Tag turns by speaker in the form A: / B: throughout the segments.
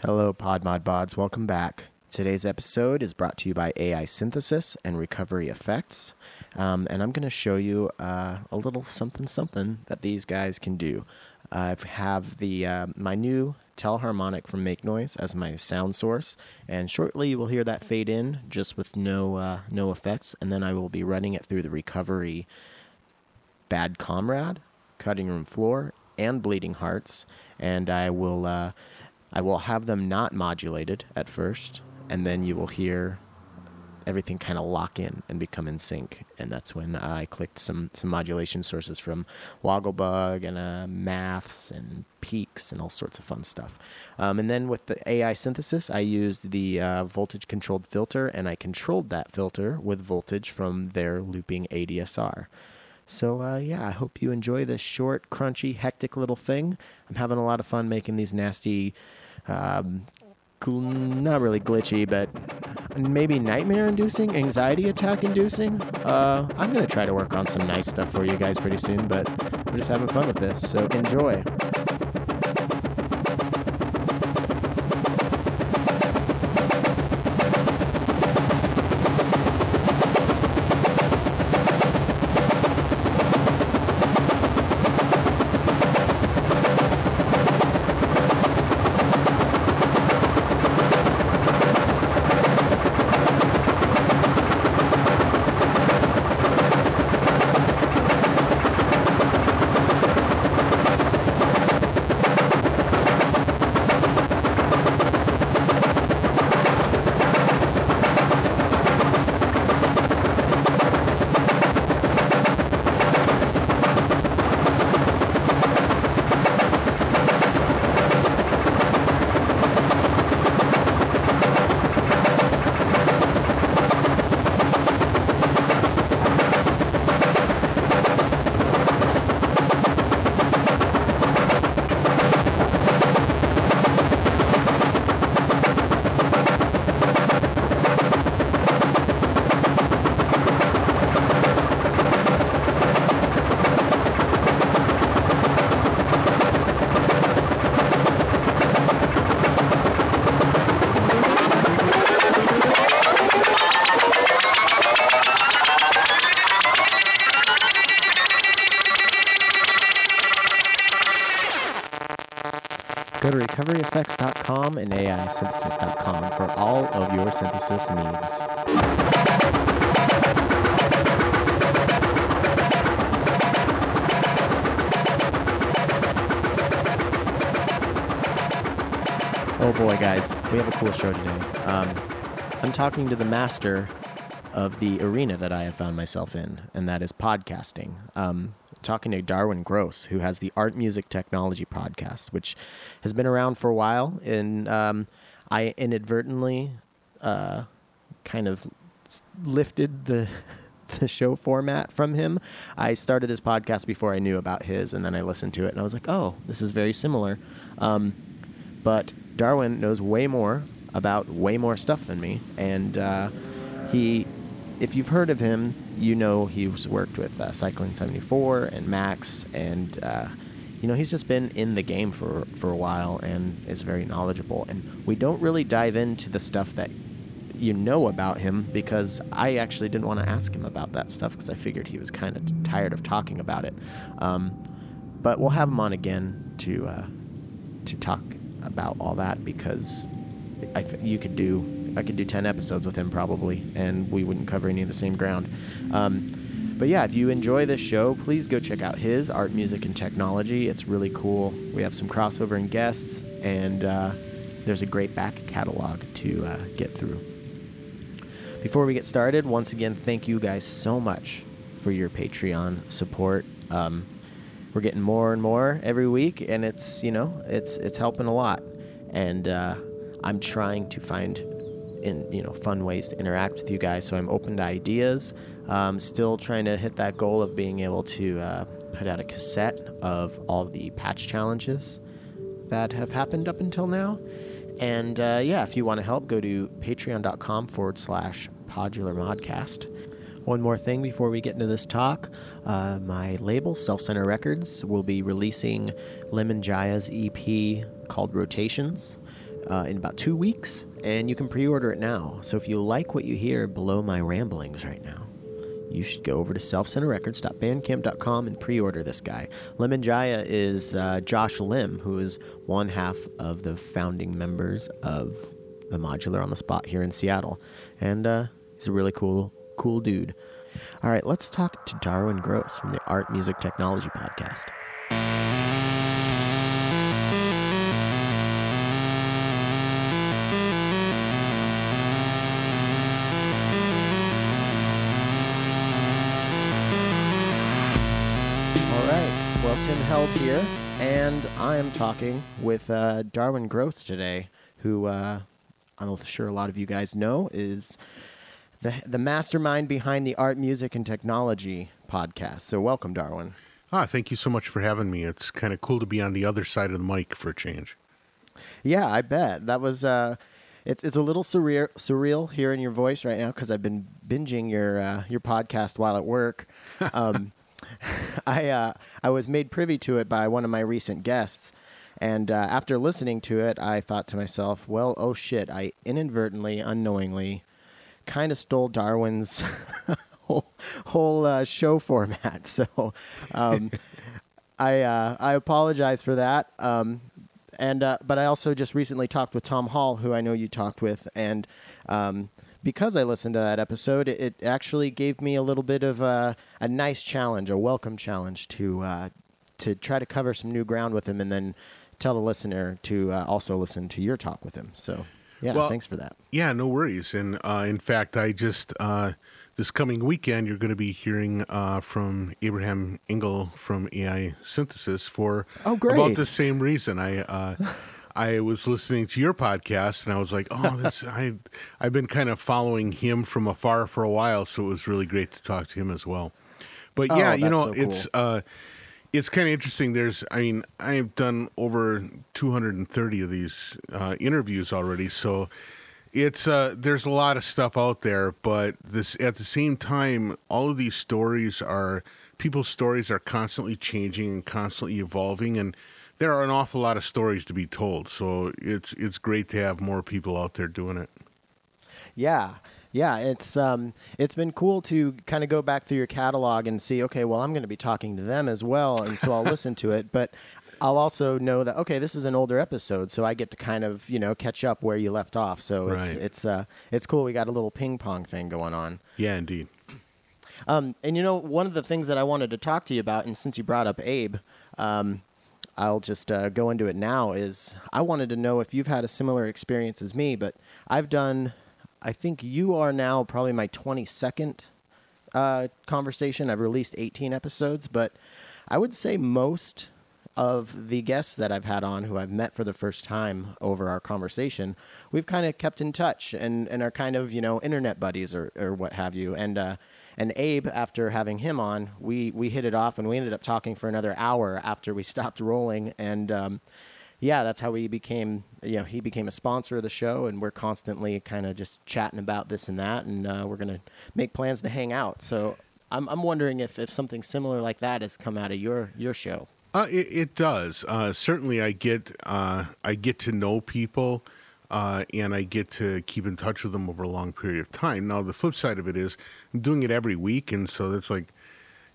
A: Hello, PodMod Bods. Welcome back. Today's episode is brought to you by AI Synthesis and Recovery Effects. Um, and I'm going to show you uh, a little something something that these guys can do. I have the uh, my new Telharmonic from Make Noise as my sound source, and shortly you will hear that fade in just with no uh, no effects, and then I will be running it through the Recovery Bad Comrade, Cutting Room Floor, and Bleeding Hearts, and I will uh, I will have them not modulated at first, and then you will hear everything kind of lock in and become in sync. And that's when I clicked some some modulation sources from Wogglebug and uh, Maths and Peaks and all sorts of fun stuff. Um, and then with the AI synthesis, I used the uh, voltage controlled filter, and I controlled that filter with voltage from their looping ADSR. So uh, yeah, I hope you enjoy this short, crunchy, hectic little thing. I'm having a lot of fun making these nasty, um, not really glitchy, but maybe nightmare-inducing, anxiety-attack-inducing. Uh, I'm gonna try to work on some nice stuff for you guys pretty soon, but I'm just having fun with this. So enjoy. To recoveryeffects.com and AIsynthesis.com for all of your synthesis needs. Oh boy, guys, we have a cool show today. Um, I'm talking to the master of the arena that I have found myself in, and that is podcasting. Um, talking to Darwin Grosse, who has the Art Music Technology podcast, which has been around for a while. And um, I inadvertently uh, kind of lifted the the show format from him. I started this podcast before I knew about his, and then I listened to it, and I was like, "Oh, this is very similar." Um, but Darwin knows way more about way more stuff than me, and uh, he, if you've heard of him, you know he's worked with uh, Cycling 74 and Max, and uh, you know he's just been in the game for for a while and is very knowledgeable. And we don't really dive into the stuff that you know about him because I actually didn't want to ask him about that stuff because I figured he was kind of tired of talking about it. Um, but we'll have him on again to uh, to talk about all that because I th- you could do I could do ten episodes with him probably, and we wouldn't cover any of the same ground. Um, but yeah, if you enjoy this show, please go check out his art, music, and technology. It's really cool. We have some crossover and guests, and uh, there's a great back catalog to uh, get through. Before we get started, once again, thank you guys so much for your Patreon support. Um, we're getting more and more every week, and it's you know it's it's helping a lot. And uh, I'm trying to find in you know fun ways to interact with you guys. So I'm open to ideas. Um, still trying to hit that goal of being able to uh, put out a cassette of all the patch challenges that have happened up until now. And uh, yeah, if you want to help, go to patreon.com forward slash podular modcast. One more thing before we get into this talk. Uh, my label, Self Center Records, will be releasing Lemon Jaya's EP called Rotations. Uh, in about two weeks, and you can pre order it now. So if you like what you hear below my ramblings right now, you should go over to selfcenterrecords.bandcamp.com and pre-order this guy. Lemon Jaya is uh, Josh Lim, who is one half of the founding members of the Modular on the Spot here in Seattle, and uh, he's a really cool, cool dude. All right, let's talk to Darwin Grosse from the Art Music Technology Podcast. Tim Held here, and I am talking with uh, Darwin Grosse today, who uh, I'm sure a lot of you guys know is the the mastermind behind the Art, Music, and Technology podcast. So, welcome, Darwin.
B: Ah, thank you so much for having me. It's kind of cool to be on the other side of the mic for a change.
A: Yeah, I bet that was. Uh, it's it's a little surreal surreal hearing your voice right now because I've been binging your uh, your podcast while at work. Um, I uh, I was made privy to it by one of my recent guests, and uh, after listening to it, I thought to myself, "Well, oh shit! I inadvertently, unknowingly, kind of stole Darwin's whole whole uh, show format." So, um, I uh, I apologize for that. Um, and uh, but I also just recently talked with Tom Hall, who I know you talked with, and um, because I listened to that episode, it, it actually gave me a little bit of a, a nice challenge, a welcome challenge to uh, to try to cover some new ground with him, and then tell the listener to uh, also listen to your talk with him. So, yeah,
B: Well-
A: thanks for that.
B: Yeah, no worries. And uh, in fact, I just uh, this coming weekend you're going to be hearing uh, from Abraham Engel from AI Synthesis for
A: Oh, great.
B: about the same reason. I uh, I was listening to your podcast and I was like, oh, this I I've been kind of following him from afar for a while, so it was really great to talk to him as well. But
A: Oh,
B: yeah, you know,
A: so cool.
B: it's uh, it's kind of interesting. There's, I mean, I've done over 230 of these uh, interviews already, so it's uh, there's a lot of stuff out there. But this, at the same time, all of these stories are people's stories are constantly changing and constantly evolving, and there are an awful lot of stories to be told. So it's it's great to have more people out there doing it.
A: Yeah. Yeah, it's um, it's been cool to kind of go back through your catalog and see. Okay, well, I'm going to be talking to them as well, and so I'll listen to it. But I'll also know that okay, this is an older episode, so I get to kind of you know catch up where you left off. So it's it's uh, it's cool. We got a little ping pong thing going on.
B: Yeah, indeed.
A: Um, and you know, one of the things that I wanted to talk to you about, and since you brought up Abe, um, I'll just uh, go into it now. Is I wanted to know if you've had a similar experience as me, but I've done. I think you are now probably my 22nd uh, conversation. I've released 18 episodes, but I would say most of the guests that I've had on who I've met for the first time over our conversation, we've kind of kept in touch and, and are kind of, you know, internet buddies or, or what have you. And, uh, and Abe, after having him on, we, we hit it off and we ended up talking for another hour after we stopped rolling. And, um, yeah, that's how we became, you know, he became a sponsor of the show and we're constantly kind of just chatting about this and that. And, uh, we're going to make plans to hang out. So I'm, I'm wondering if, if something similar like that has come out of your, your show.
B: Uh, it, it does. Uh, certainly, I get uh, I get to know people, uh, and I get to keep in touch with them over a long period of time. Now, the flip side of it is I'm doing it every week, and so that's like,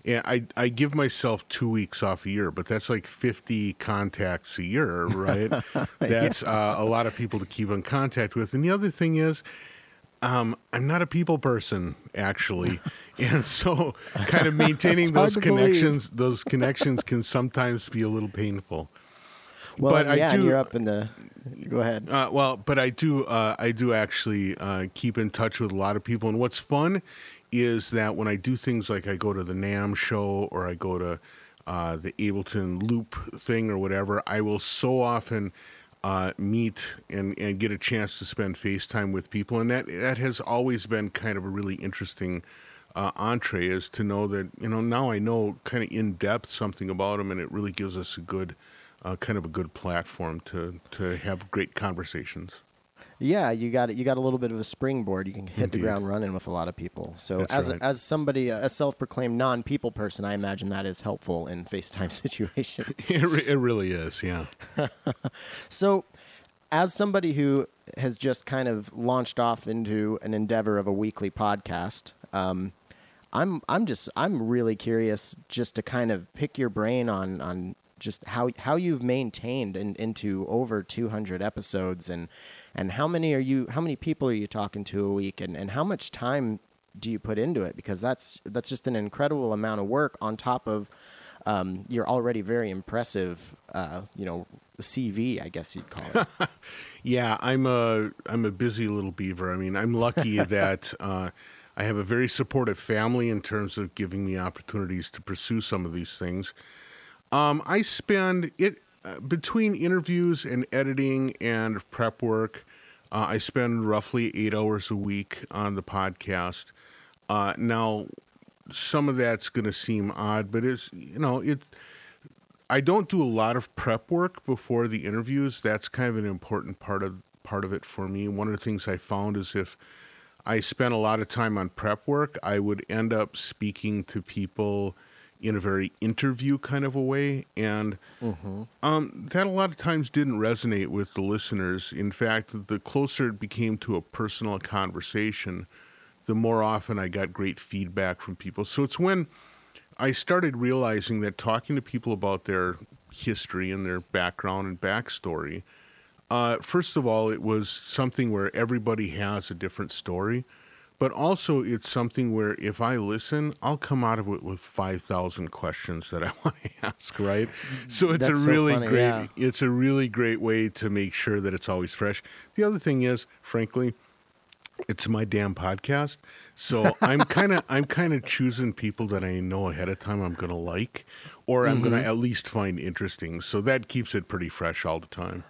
B: yeah, I I give myself two weeks off a year, but that's like 50 contacts a year, right? That's uh, a lot of people to keep in contact with. And the other thing is, um, I'm not a people person, actually, and so kind of maintaining those
A: believe.
B: connections, those connections can sometimes be a little painful.
A: Well,
B: But I
A: yeah, and
B: do-
A: you're up in the. Go ahead.
B: Uh, well, but I do, uh, I do actually uh, keep in touch with a lot of people, and what's fun is that when I do things like I go to the NAMM show or I go to uh, the Ableton Loop thing or whatever, I will so often uh, meet and, and get a chance to spend FaceTime with people, and that that has always been kind of a really interesting uh, entree is to know that you know now I know kind of in depth something about them, and it really gives us a good. Uh, kind of a good platform to, to have great conversations.
A: Yeah, you got it. You got a little bit of a springboard. You can hit the ground running with a lot of people. So,
B: That's
A: as
B: right.
A: as somebody, a self-proclaimed non-people person, I imagine that is helpful in FaceTime situations.
B: It, re- it really is, yeah.
A: So, as somebody who has just kind of launched off into an endeavor of a weekly podcast, um, I'm I'm just I'm really curious just to kind of pick your brain on on just how how you've maintained in, into over 200 episodes and and how many are you how many people are you talking to a week and, and how much time do you put into it because that's that's just an incredible amount of work on top of um, your already very impressive uh, you know CV I guess you'd call it.
B: yeah, I'm a I'm a busy little beaver. I mean, I'm lucky that uh, I have a very supportive family in terms of giving me opportunities to pursue some of these things. Um, I spend it uh, between interviews and editing and prep work. Uh, I spend roughly eight hours a week on the podcast. Uh, now, some of that's going to seem odd, but it's you know it. I don't do a lot of prep work before the interviews. That's kind of an important part of part of it for me. One of the things I found is if I spent a lot of time on prep work, I would end up speaking to people in a very interview kind of a way, and mm-hmm. um, that a lot of times didn't resonate with the listeners. In fact, the closer it became to a personal conversation, the more often I got great feedback from people. So it's when I started realizing that talking to people about their history and their background and backstory. Uh, first of all, it was something where everybody has a different story but also it's something where if I listen, I'll come out of it with five thousand questions that I want to ask. Right, so it's
A: That's
B: a really
A: so funny,
B: great
A: yeah.
B: it's a really great way to make sure that it's always fresh. The other thing is, frankly, it's my damn podcast, so I'm kind of I'm kind of choosing people that I know ahead of time I'm going to like, or I'm going to at least find interesting. So that keeps it pretty fresh all the time.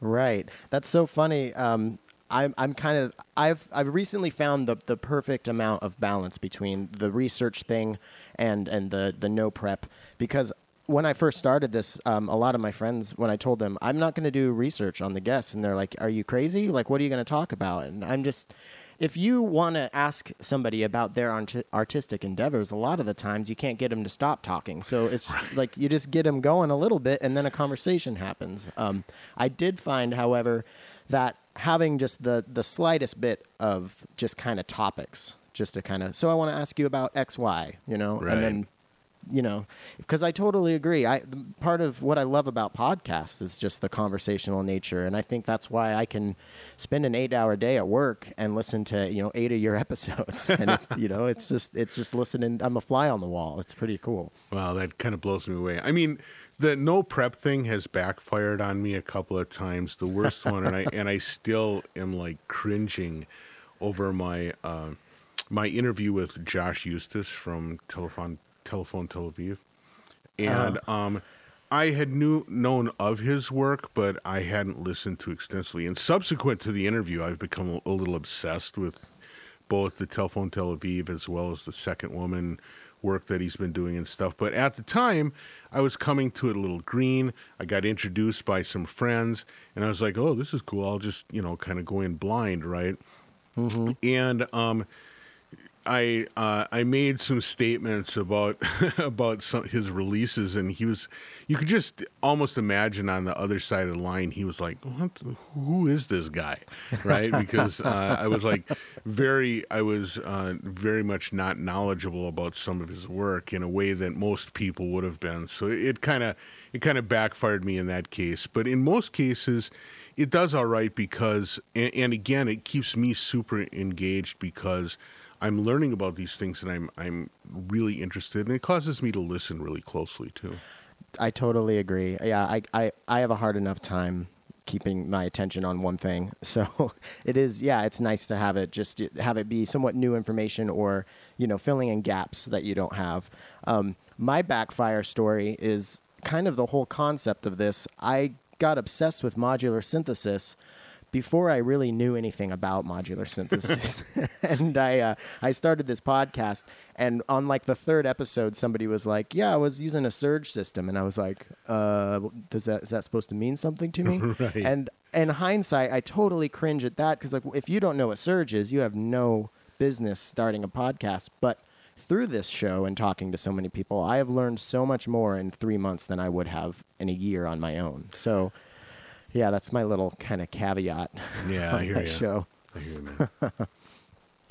A: Right. That's so funny. Um, I'm I'm kind of I've I've recently found the the perfect amount of balance between the research thing and and the the no prep because when I first started this, um, a lot of my friends, when I told them I'm not going to do research on the guests, and they're like, "Are you crazy? Like, what are you going to talk about?" And I'm just, if you want to ask somebody about their art- artistic endeavors, a lot of the times you can't get them to stop talking. So it's like you just get them going a little bit, and then a conversation happens. Um, I did find, however, that having just the the slightest bit of just kind of topics, just to kind of. So I want to ask you about X, Y, you know,
B: Right.
A: and then you know because i totally agree i part of what i love about podcasts is just the conversational nature and i think that's why i can spend an eight hour day at work and listen to you know eight of your episodes and it's you know it's just it's just listening i'm a fly on the wall it's pretty cool
B: Wow, that kind of blows me away. I mean, the no prep thing has backfired on me a couple of times. The worst one, and I and I still am like cringing over my uh, my interview with Josh Eustis from Telephone Telephone Tel Aviv, and um, I had knew known of his work, but I hadn't listened to extensively. And subsequent to the interview, I've become a little obsessed with both the Telephone Tel Aviv as well as the Second Woman work that he's been doing and stuff. But at the time, I was coming to it a little green. I got introduced by some friends, and I was like, "Oh, this is cool." I'll just you know kind of go in blind, right? And um, I uh, I made some statements about about some, his releases, and he was you could just almost imagine on the other side of the line he was like, "What? Who is this guy?" Right? Because uh, I was like very I was uh, very much not knowledgeable about some of his work in a way that most people would have been. So it kind of it kind of backfired me in that case. But in most cases, it does all right because and again it keeps me super engaged because I'm learning about these things and I'm I'm really interested and it causes me to listen really closely too.
A: I totally agree. Yeah, I, I, I have a hard enough time keeping my attention on one thing. So it is, yeah, it's nice to have it just have it be somewhat new information or, you know, filling in gaps that you don't have. Um, my backfire story is kind of the whole concept of this. I got obsessed with modular synthesis before I really knew anything about modular synthesis, and I uh, I started this podcast, and on like the third episode, somebody was like, "Yeah, I was using a surge system," and I was like, "Uh, does that is that supposed to mean something to me?"
B: Right.
A: And in hindsight, I totally cringe at that because like if you don't know what surge is, you have no business starting a podcast, but through this show and talking to so many people, I have learned so much more in three months than I would have in a year on my own. So, Yeah, that's my little kind of caveat
B: Yeah, I hear
A: that
B: ya.
A: show.
B: I hear you.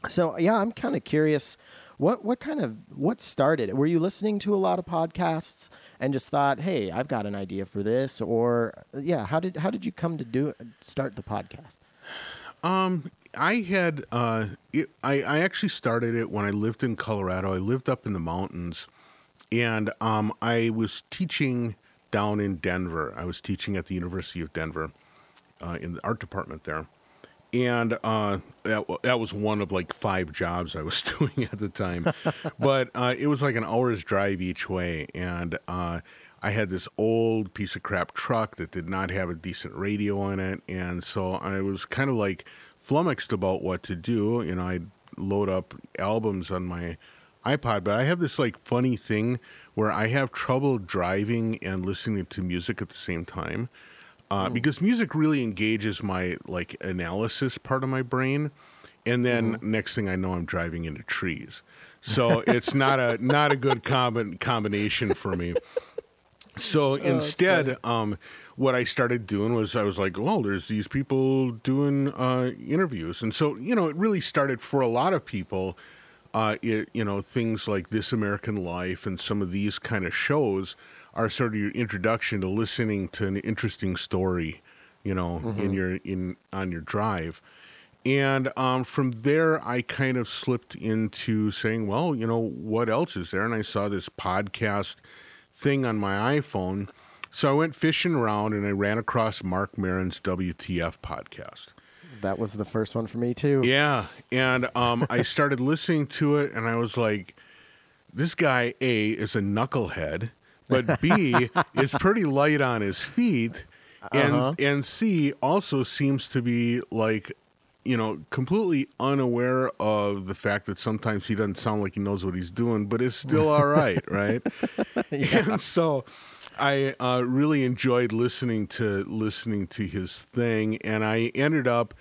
A: So yeah, I'm kind of curious. What what kind of what started? it? Were you listening to a lot of podcasts and just thought, "Hey, I've got an idea for this," or yeah, how did how did you come to do start the podcast?
B: Um, I had uh, it, I I actually started it when I lived in Colorado. I lived up in the mountains, and um, I was teaching down in Denver. I was teaching at the University of Denver uh, in the art department there, and uh, that that was one of like five jobs I was doing at the time. but uh, it was like an hour's drive each way, and uh, I had this old piece of crap truck that did not have a decent radio in it, and so I was kind of like flummoxed about what to do. You know, I'd load up albums on my iPod, but I have this like funny thing where I have trouble driving and listening to music at the same time. Uh, because music really engages my like analysis part of my brain, and then next thing I know, I'm driving into trees. So it's not a not a good combi- combination for me. So instead, um, what I started doing was I was like, well, there's these people doing uh, interviews, and so you know, it really started for a lot of people. Uh, it, you know, things like This American Life and some of these kind of shows are sort of your introduction to listening to an interesting story, you know, in your in on your drive. And um, from there, I kind of slipped into saying, well, you know, what else is there? And I saw this podcast thing on my iPhone. So I went fishing around and I ran across Marc Maron's WTF podcast.
A: That was the first one for me too.
B: Yeah. And um, I started listening to it and I was like, this guy, A, is a knucklehead, but B, is pretty light on his feet. And,
A: Uh-huh.
B: and C, also seems to be like, you know, completely unaware of the fact that sometimes he doesn't sound like he knows what he's doing, but it's still all right, right? And so I uh, really enjoyed listening to listening to his thing, and I ended up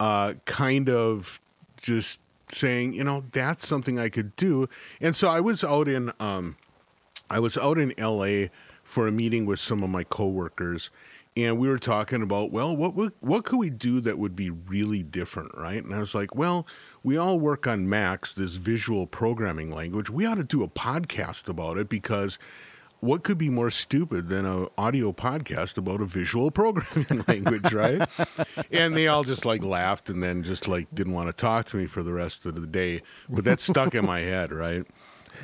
B: uh, kind of just saying, you know, that's something I could do. And so I was out in um, I was out in L.A. for a meeting with some of my coworkers, and we were talking about, well, what would, what could we do that would be really different, right? And I was like, well, we all work on Max, this visual programming language. We ought to do a podcast about it because what could be more stupid than an audio podcast about a visual programming language, right? and they all just like laughed and then just like didn't want to talk to me for the rest of the day. But that stuck in my head, right?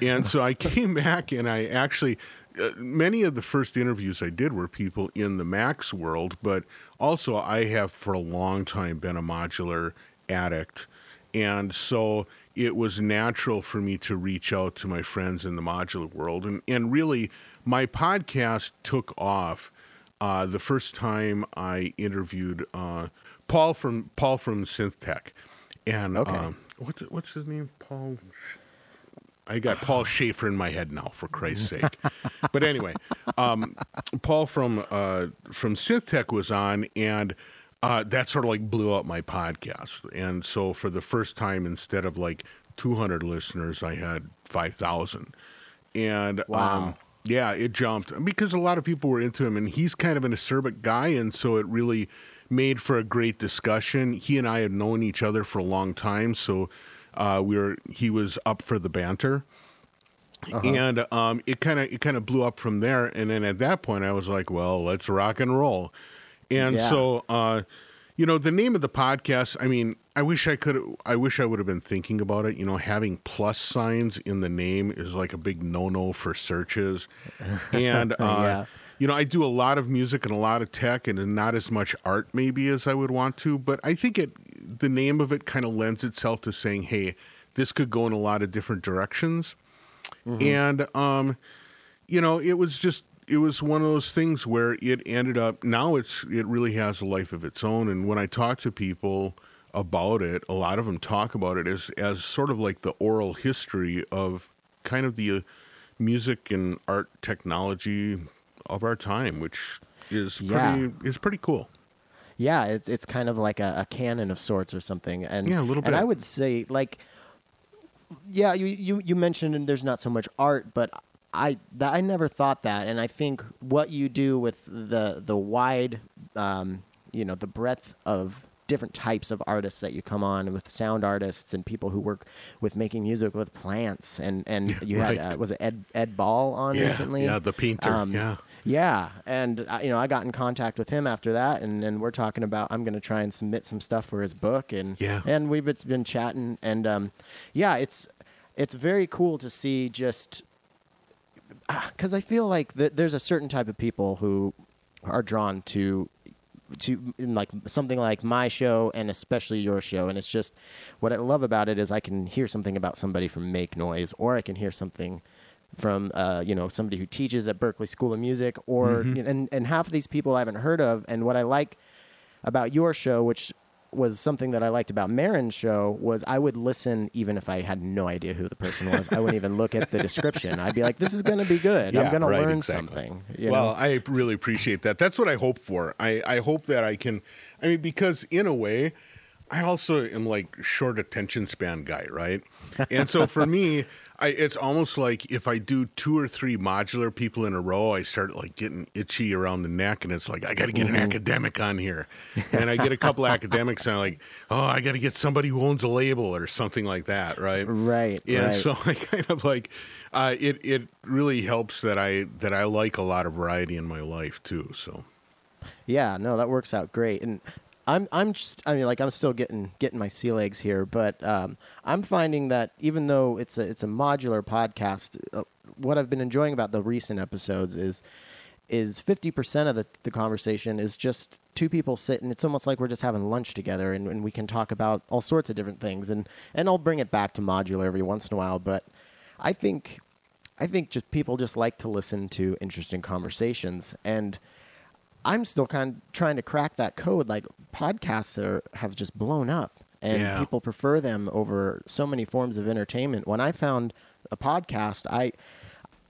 B: And so I came back and I actually, uh, many of the first interviews I did were people in the Max world, but also I have for a long time been a modular addict. And so it was natural for me to reach out to my friends in the modular world. And, and really, my podcast took off uh, the first time I interviewed uh, Paul from Paul from SynthTech. And
A: Okay.
B: um, what's, what's his name? Paul. I got Paul Shaffer in my head now, for Christ's sake. but anyway, um, Paul from uh, from SynthTech was on, and uh, that sort of like blew up my podcast. And so for the first time, instead of like 200 listeners, I had 5,000. And
A: Wow.
B: um, yeah, it jumped because a lot of people were into him, and he's kind of an acerbic guy, and so it really made for a great discussion. He and I had known each other for a long time, so uh, we were he was up for the banter and um, it kind of it kind of blew up from there. And then at that point, I was like, "Well, let's rock and roll." And
A: Yeah.
B: so, uh, you know, the name of the podcast. I mean, I wish I could. I wish I would have been thinking about it. You know, having plus signs in the name is like a big no-no for searches. And uh,
A: Yeah.
B: you know, I do a lot of music and a lot of tech, and not as much art maybe as I would want to. But I think it the name of it kind of lends itself to saying, "Hey, this could go in a lot of different directions." and um you know it was just it was one of those things where it ended up now it's it really has a life of its own and when i talk to people about it a lot of them talk about it as as sort of like the oral history of kind of the uh, music and art technology of our time which is pretty
A: Yeah.
B: is pretty cool
A: Yeah, it's it's kind of like a, a canon of sorts or something. And
B: Yeah, a little bit
A: And I would say like, yeah, you you you mentioned there's not so much art, but I that, I never thought that, and I think what you do with the the wide, um, you know, the breadth of different types of artists that you come on with sound artists and people who work with making music with plants and and you
B: right.
A: had uh, was it Ed Ed Ball on
B: yeah,
A: recently
B: yeah, the painter.
A: Um,
B: yeah,
A: yeah, and uh, you know I got in contact with him after that, and, and we're talking about I'm going to try and submit some stuff for his book, and
B: Yeah.
A: and we've been- been chatting, and um, yeah, it's it's very cool to see just because I feel like th- there's a certain type of people who are drawn to to in like something like my show and especially your show and it's just what I love about it is I can hear something about somebody from Make Noise or I can hear something from uh, you know somebody who teaches at Berklee School of Music or and and half of these people I haven't heard of and what I like about your show which was something that I liked about Maron's show was I would listen even if I had no idea who the person was. I wouldn't even look at the description. I'd be like, "This is going to be good. I'm
B: Yeah,
A: going to
B: right,
A: learn
B: exactly.
A: something." you
B: well,
A: know?
B: I really appreciate that. That's what I hope for. I, I hope that I can. I mean, because in a way, I also am like short attention span guy, right? And so for me, I, it's almost like if I do two or three modular people in a row, I start like getting itchy around the neck, and it's like I got to get
A: Mm-hmm.
B: an academic on here, and I get a couple academics, and I'm like, oh, I got to get somebody who owns a label or something like that, right?
A: right,
B: And
A: right.
B: so I kind of like uh, it. It really helps that I that I like a lot of variety in my life too. So
A: Yeah, no, that works out great. And I'm I'm just I mean like I'm still getting getting my sea legs here, but um, I'm finding that even though it's a it's a modular podcast, uh, what I've been enjoying about the recent episodes is is 50% of the, the conversation is just two people sitting. It's almost like we're just having lunch together and, and we can talk about all sorts of different things. And and I'll bring it back to modular every once in a while but I think I think just people just like to listen to interesting conversations. And I'm still kind of trying to crack that code. Like podcasts are have just blown up, and
B: Yeah.
A: people prefer them over so many forms of entertainment. When I found a podcast, I,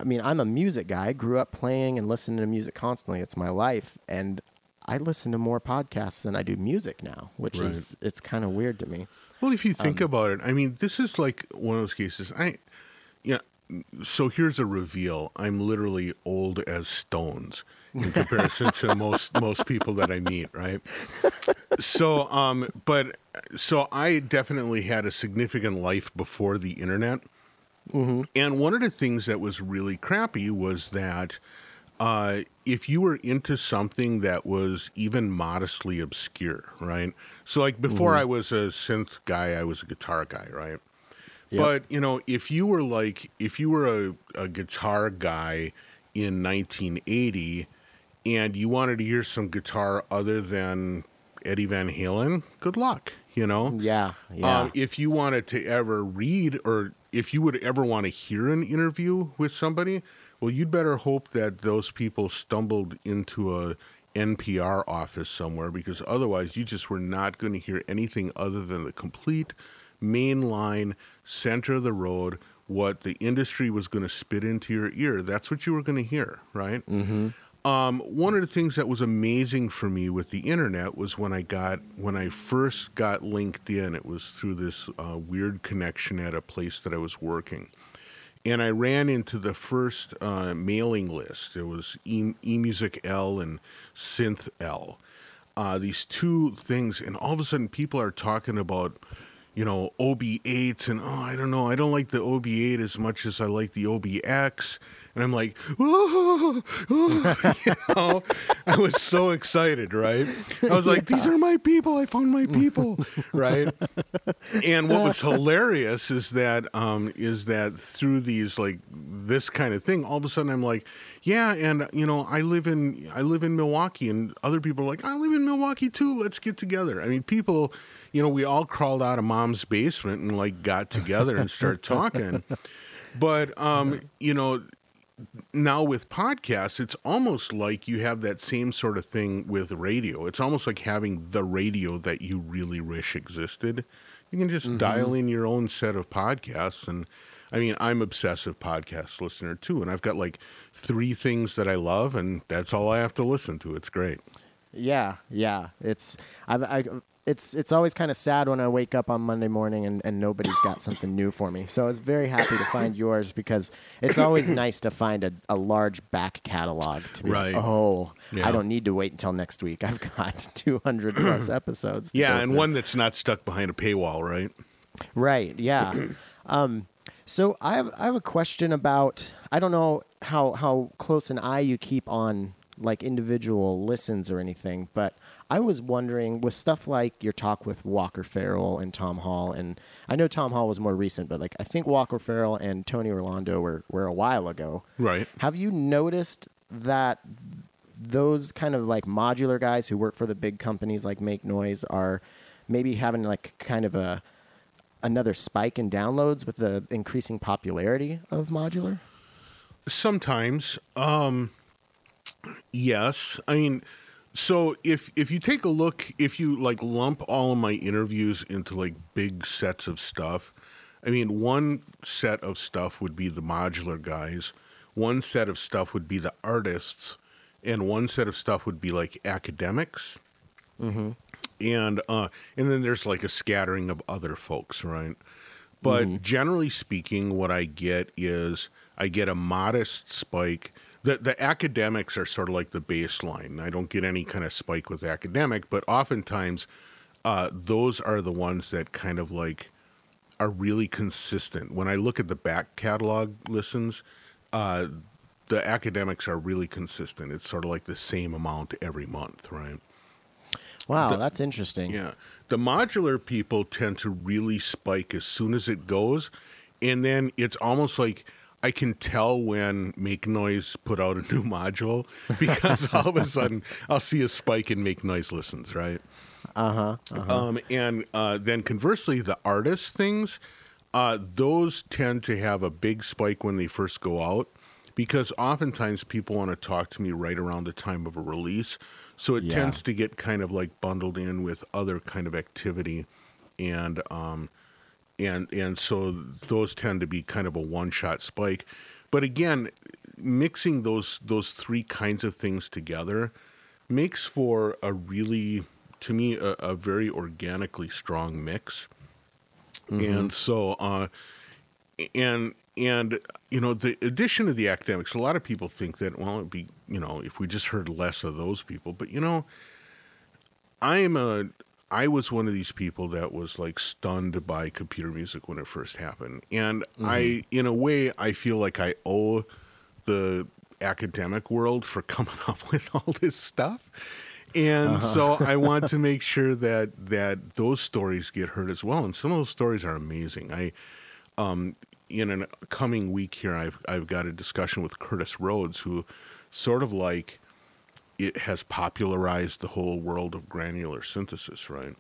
A: I mean, I'm a music guy. I grew up playing and listening to music constantly. It's my life, and I listen to more podcasts than I do music now, which is it's kind of weird to me.
B: Well, if you think
A: Um,
B: about it, I mean, this is like one of those cases. I, yeah. So here's a reveal. I'm literally old as stones in comparison to most most people that I meet. Right. So, um, but so I definitely had a significant life before the internet. And one of the things that was really crappy was that uh, if you were into something that was even modestly obscure, right? So, like before I was a synth guy, I was a guitar guy, right?
A: Yep.
B: But you know, if you were like, if you were a, a guitar guy in 1980 and you wanted to hear some guitar other than Eddie Van Halen, good luck, you know?
A: Yeah, yeah,
B: Um, if you wanted to ever read or if you would ever want to hear an interview with somebody, well, you'd better hope that those people stumbled into a NPR office somewhere because otherwise you just were not going to hear anything other than the complete mainline center of the road what the industry was going to spit into your ear that's what you were going to hear right mm-hmm. Um, one of the things that was amazing for me with the internet was when i got when i first got linked in it was through this uh, weird connection at a place that i was working and I ran into the first uh, mailing list. It was e- eMusic L and Synth L. Uh, these two things, and all of a sudden, people are talking about, you know, OB8s, and oh, I don't know, I don't like the OB8 as much as I like the OBX. And I'm like, oh, you know, I was so excited, right? I was like, these are my people. I found my people, right? and what was hilarious is that um, is that through these like this kind of thing, all of a sudden I'm like, yeah, and you know, I live in I live in Milwaukee, and other people are like, I live in Milwaukee too. Let's get together. I mean, people, you know, we all crawled out of mom's basement and like got together and started talking. But um, you know, now with podcasts, it's almost like you have that same sort of thing with radio. It's almost like having the radio that you really wish existed. You can just mm-hmm. dial in your own set of podcasts and I mean, I'm obsessive podcast listener too, and I've got like three things that I love, and that's all I have to listen to. It's great.
A: Yeah, yeah. It's I, I it's it's always kind of sad when I wake up on Monday morning and, and nobody's got something new for me. So I was very happy to find yours because it's always nice to find a, a large back catalog to be
B: Right.
A: like, oh,
B: Yeah.
A: I don't need to wait until next week. I've got 200 plus episodes. To
B: Yeah, and
A: through.
B: one that's not stuck behind a paywall, right?
A: Right. Yeah. um, so I have I have a question about I don't know how how close an eye you keep on like individual listens or anything, but I was wondering with stuff like your talk with Walker Farrell and Tom Hall, and I know Tom Hall was more recent, but like I think Walker Farrell and Tony Rolando were were a while ago.
B: Right.
A: Have you noticed that those kind of like modular guys who work for the big companies like Make Noise are maybe having like kind of a another spike in downloads with the increasing popularity of modular?
B: Sometimes, um, yes. I mean, so if if you take a look, if you like lump all of my interviews into like big sets of stuff, I mean, one set of stuff would be the modular guys, one set of stuff would be the artists, and one set of stuff would be like academics. and uh, and then there's like a scattering of other folks, right? But generally speaking, what I get is I get a modest spike. The the academics are sort of like the baseline. I don't get any kind of spike with academic, but oftentimes uh, those are the ones that kind of like are really consistent. When I look at the back catalog listens, uh, the academics are really consistent. It's sort of like the same amount every month, right?
A: Wow, that's interesting.
B: Yeah. The modular people tend to really spike as soon as it goes. And then it's almost like I can tell when Make Noise put out a new module because all of a sudden I'll see a spike in Make Noise listens, right?
A: Uh huh.
B: Um, and uh, then conversely, the artist things, uh, those tend to have a big spike when they first go out because oftentimes people want to talk to me right around the time of a release. So it
A: Yeah.
B: tends to get kind of like bundled in with other kind of activity, and um, and and so those tend to be kind of a one shot spike. But again, mixing those those three kinds of things together makes for a really to me a, a very organically strong mix. And so uh and and you know the addition of the academics a lot of people think that well it'd be you know if we just heard less of those people. But you know i am a i was one of these people that was like stunned by computer music when it first happened and i in a way i feel like i owe the academic world for coming up with all this stuff and so I want to make sure that that those stories get heard as well. And some of those stories are amazing. I, um, in a coming week here, I've I've got a discussion with Curtis Roads, who sort of like it has popularized the whole world of granular synthesis, right?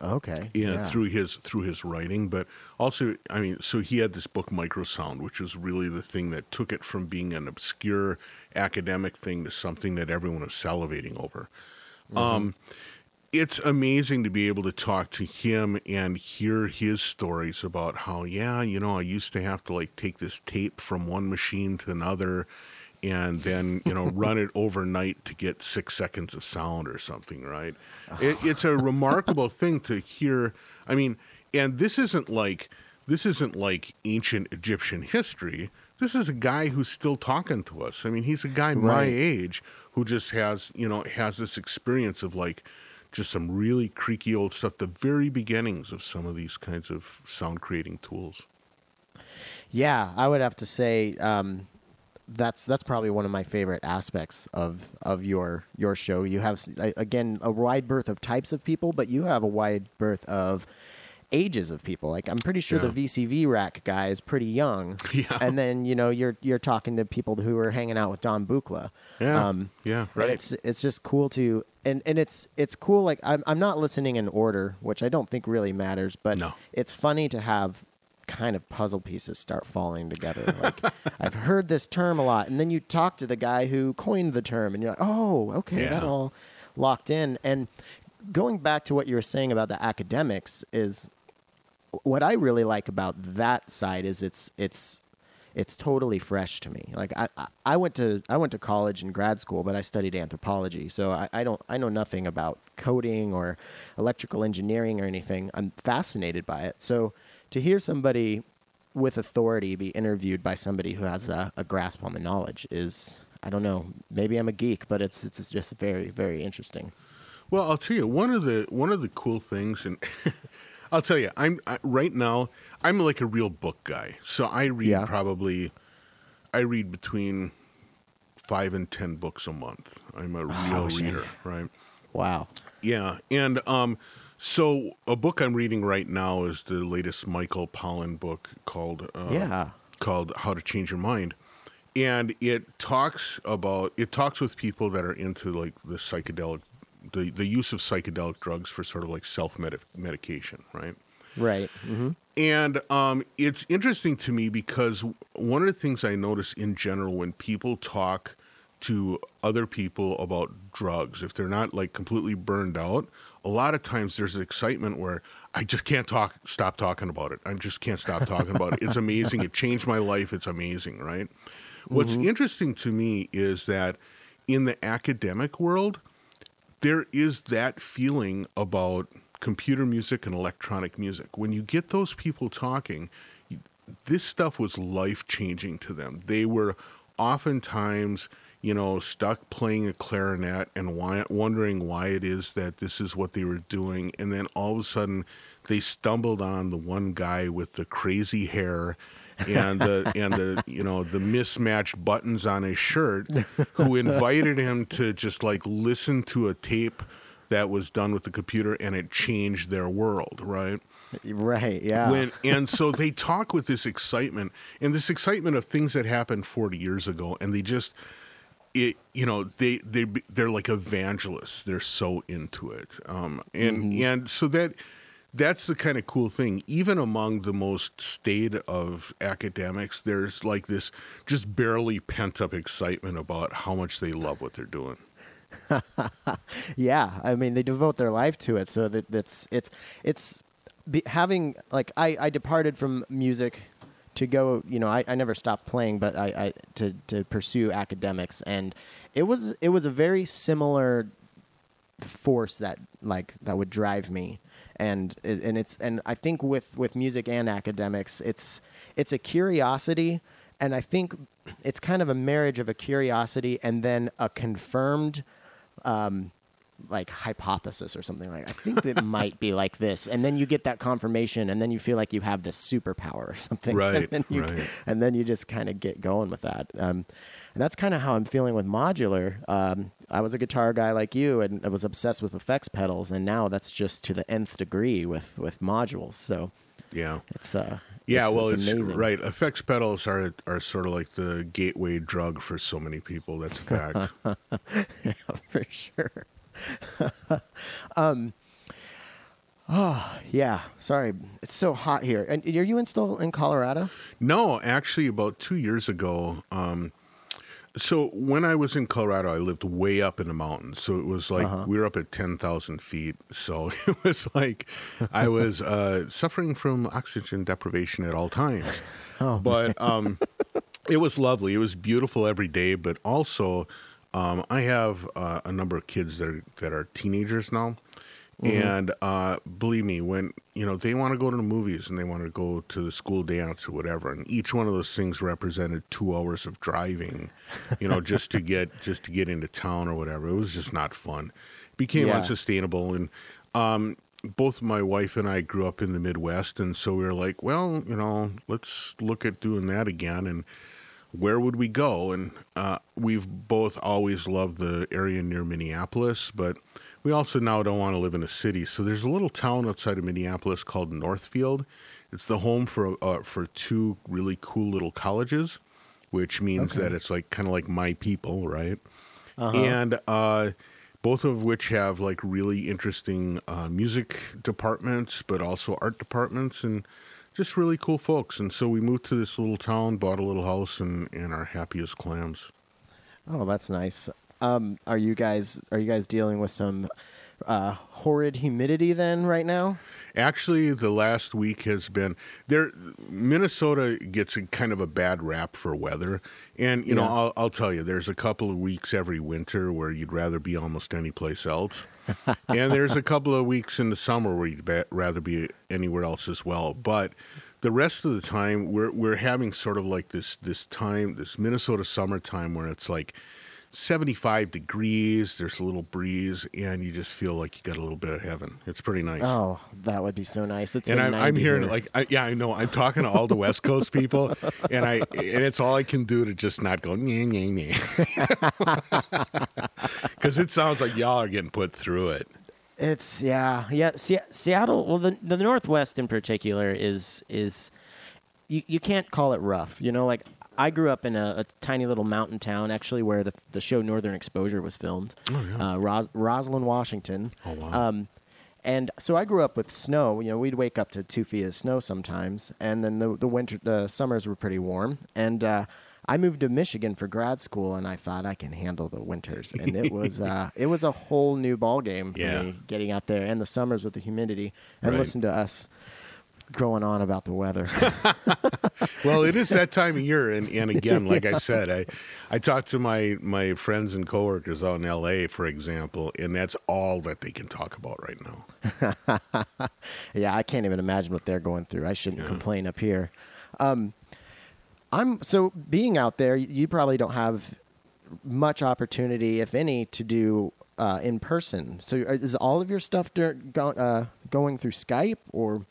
A: Okay.
B: yeah, through his through his writing, but also, I mean, so he had this book Microsound, which was really the thing that took it from being an obscure academic thing to something that everyone was salivating over. Um, it's amazing to be able to talk to him and hear his stories about how, yeah, you know, I used to have to like take this tape from one machine to another and then, you know, run it overnight to get six seconds of sound or something, right? It, it's a remarkable thing to hear. I mean, and this isn't like, this isn't like ancient Egyptian history. This is a guy who's still talking to us. I mean, he's a guy my age who just has, you know, has this experience of like just some really creaky old stuff, the very beginnings of some of these kinds of sound creating tools.
A: Yeah, I would have to say um, that's that's probably one of my favorite aspects of of your your show. You have again a wide berth of types of people, but you have a wide berth of ages of people. Like I'm pretty sure
B: Yeah.
A: the VCV rack guy is pretty young,
B: Yeah.
A: and then you know you're you're talking to people who are hanging out with Don Buchla.
B: Yeah,
A: Um,
B: yeah, right.
A: it's it's just cool to and and it's it's cool. Like I'm I'm not listening in order, which I don't think really matters, but
B: No.
A: it's funny to have kind of puzzle pieces start falling together. Like I've heard this term a lot, and then you talk to the guy who coined the term, and you're like, oh, okay, that all locked in. And going back to what you were saying about the academics is what I really like about that side is it's it's it's totally fresh to me. Like I, I- I went to I went to college and grad school, but I studied anthropology, so I, I don't I know nothing about coding or electrical engineering or anything. I'm fascinated by it. So to hear somebody with authority be interviewed by somebody who has a, a grasp on the knowledge is I don't know. Maybe I'm a geek, but it's it's just very very interesting.
B: Well, I'll tell you one of the one of the cool things, and I'll tell you, I'm I, right now. I'm like a real book guy, so I read
A: Yeah.
B: probably, I read between five and ten books a month. I'm a real
A: Oh,
B: reader, right?
A: Wow.
B: Yeah, and um, so a book I'm reading right now is the latest Michael Pollan book called uh,
A: Yeah.
B: called How to Change Your Mind, and it talks about it talks with people that are into like the psychedelic, the the use of psychedelic drugs for sort of like self medication, right?
A: Right. hmm
B: And um, it's interesting to me because one of the things I notice in general when people talk to other people about drugs, if they're not like completely burned out, a lot of times there's excitement where I just can't talk, stop talking about it. I just can't stop talking about it. It's amazing. It changed my life. It's amazing, right? What's mm-hmm. interesting to me is that in the academic world, there is that feeling about computer music and electronic music. When you get those people talking, this stuff was life changing to them. They were oftentimes, you know, stuck playing a clarinet and why, wondering why it is that this is what they were doing. And then all of a sudden, they stumbled on the one guy with the crazy hair and the and the you know the mismatched buttons on his shirt who invited him to just like listen to a tape that was done with the computer and it changed their world right
A: Right. Yeah.
B: when and so they talk with this excitement and this excitement of things that happened 40 years ago and they just it you know they they they're like evangelists. They're so into it. Um and and so that that's the kind of cool thing. Even among the most staid of academics there's like this just barely pent up excitement about how much they love what they're doing.
A: Yeah i mean they devote their life to it so that that's it's it's be, having like I, I departed from music to go you know I, I never stopped playing but I, I to to pursue academics. And it was it was a very similar force that like that would drive me. And and it's and I think with with music and academics it's it's a curiosity and I think it's kind of a marriage of a curiosity and then a confirmed um like hypothesis or something like I think it might be like this and then you get that confirmation and then you feel like you have this superpower or something
B: Right,
A: and then you,
B: right.
A: and then you just kind of get going with that um, and that's kind of how I'm feeling with modular um, I was a guitar guy like you and I was obsessed with effects pedals and now that's just to the nth degree with with modules so
B: yeah
A: it's uh
B: Yeah,
A: it's,
B: well,
A: it's,
B: it's,
A: amazing
B: right. Effects pedals are are sort of like the gateway drug for so many people. That's a fact.
A: yeah, for sure. um, oh yeah, sorry, it's so hot here. And are you in still in Colorado?
B: no, actually, about two years ago. Um, so when I was in Colorado, I lived way up in the mountains. So it was like
A: Uh-huh.
B: we were up at ten thousand feet. So it was like I was uh, suffering from oxygen deprivation at all times.
A: Oh,
B: but um, it was lovely. It was beautiful every day. But also, um, I have uh, a number of kids that are that are teenagers now, and uh, believe me, when you know they want to go to the movies and they want to go to the school dance or whatever, and each one of those things represented two hours of driving, you know, just to get just to get into town or whatever. It was just not fun. became
A: Yeah.
B: unsustainable, and um, both my wife and I grew up in the Midwest, and so we were like, well, you know, let's look at doing that again, and where would we go? And uh, we've both always loved the area near Minneapolis, but we also now don't want to live in a city. So there's a little town outside of Minneapolis called Northfield. It's the home for uh, for two really cool little colleges, which means
A: Okay.
B: that it's like kind of like my people, right? And uh, both of which have like really interesting uh, music departments, but also art departments, and just really cool folks. And so we moved to this little town, bought a little house, and, and are happy as clams.
A: Oh, that's nice. Um, are you guys are you guys dealing with some uh, horrid humidity then right now?
B: Actually, the last week has been there. Minnesota gets a kind of a bad rap for weather, and you know, I'll, I'll tell you, there's a couple of weeks every winter where you'd rather be almost any place else, and there's a couple of weeks in the summer where you'd ba- rather be anywhere else as well. But the rest of the time, we're we're having sort of like this this time, this Minnesota summertime where it's like 75 degrees. There's a little breeze, and you just feel like you got a little bit of heaven. It's pretty nice.
A: Oh, that would be so nice. It's
B: and I'm, I'm hearing
A: here.
B: like, I, yeah, I know. I'm talking to all the West Coast people, and I and it's all I can do to just not go nah, nah, nah, because it sounds like y'all are getting put through it.
A: It's yeah, yeah. Se- Seattle, well, the the Northwest in particular is is you you can't call it rough. You know, like I grew up in a, a tiny little mountain town, actually, where the the show Northern Exposure was filmed.
B: Oh, yeah.
A: uh, Ros- Roslyn, Washington.
B: Oh, wow.
A: Um, and so I grew up with snow. You know, we'd wake up to two feet of snow sometimes, and then the the winter, the summers were pretty warm. And uh, I moved to Michigan for grad school, and I thought I can handle the winters, and it was uh, it was a whole new ball game for
B: Yeah.
A: me getting out there, and the summers with the humidity, and
B: Right.
A: listen to us going on about the weather.
B: Well, it is that time of year, and, and again, like I said, I I talked to my my friends and coworkers out in L.A., for example, and that's all that they can talk about right now.
A: yeah, I can't even imagine what they're going through. I shouldn't complain up here. Um, I'm so being out there. You probably don't have much opportunity, if any, to do uh, in person. So is all of your stuff dur- go, uh, going through Skype, or do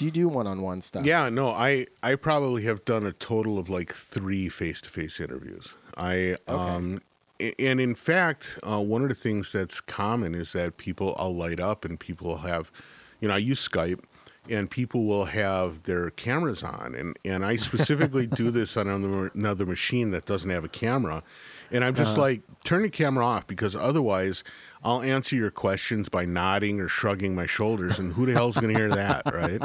A: you do one-on-one stuff?
B: Yeah, no, I I probably have done a total of like three face to face interviews. I um and in fact, uh, one of the things that's common is that people I'll light up and people will have, you know, I use Skype and people will have their cameras on and and I specifically do this on another, another machine that doesn't have a camera. And I'm just like turn the camera off because otherwise I'll answer your questions by nodding or shrugging my shoulders and who the hell's going to hear that, right?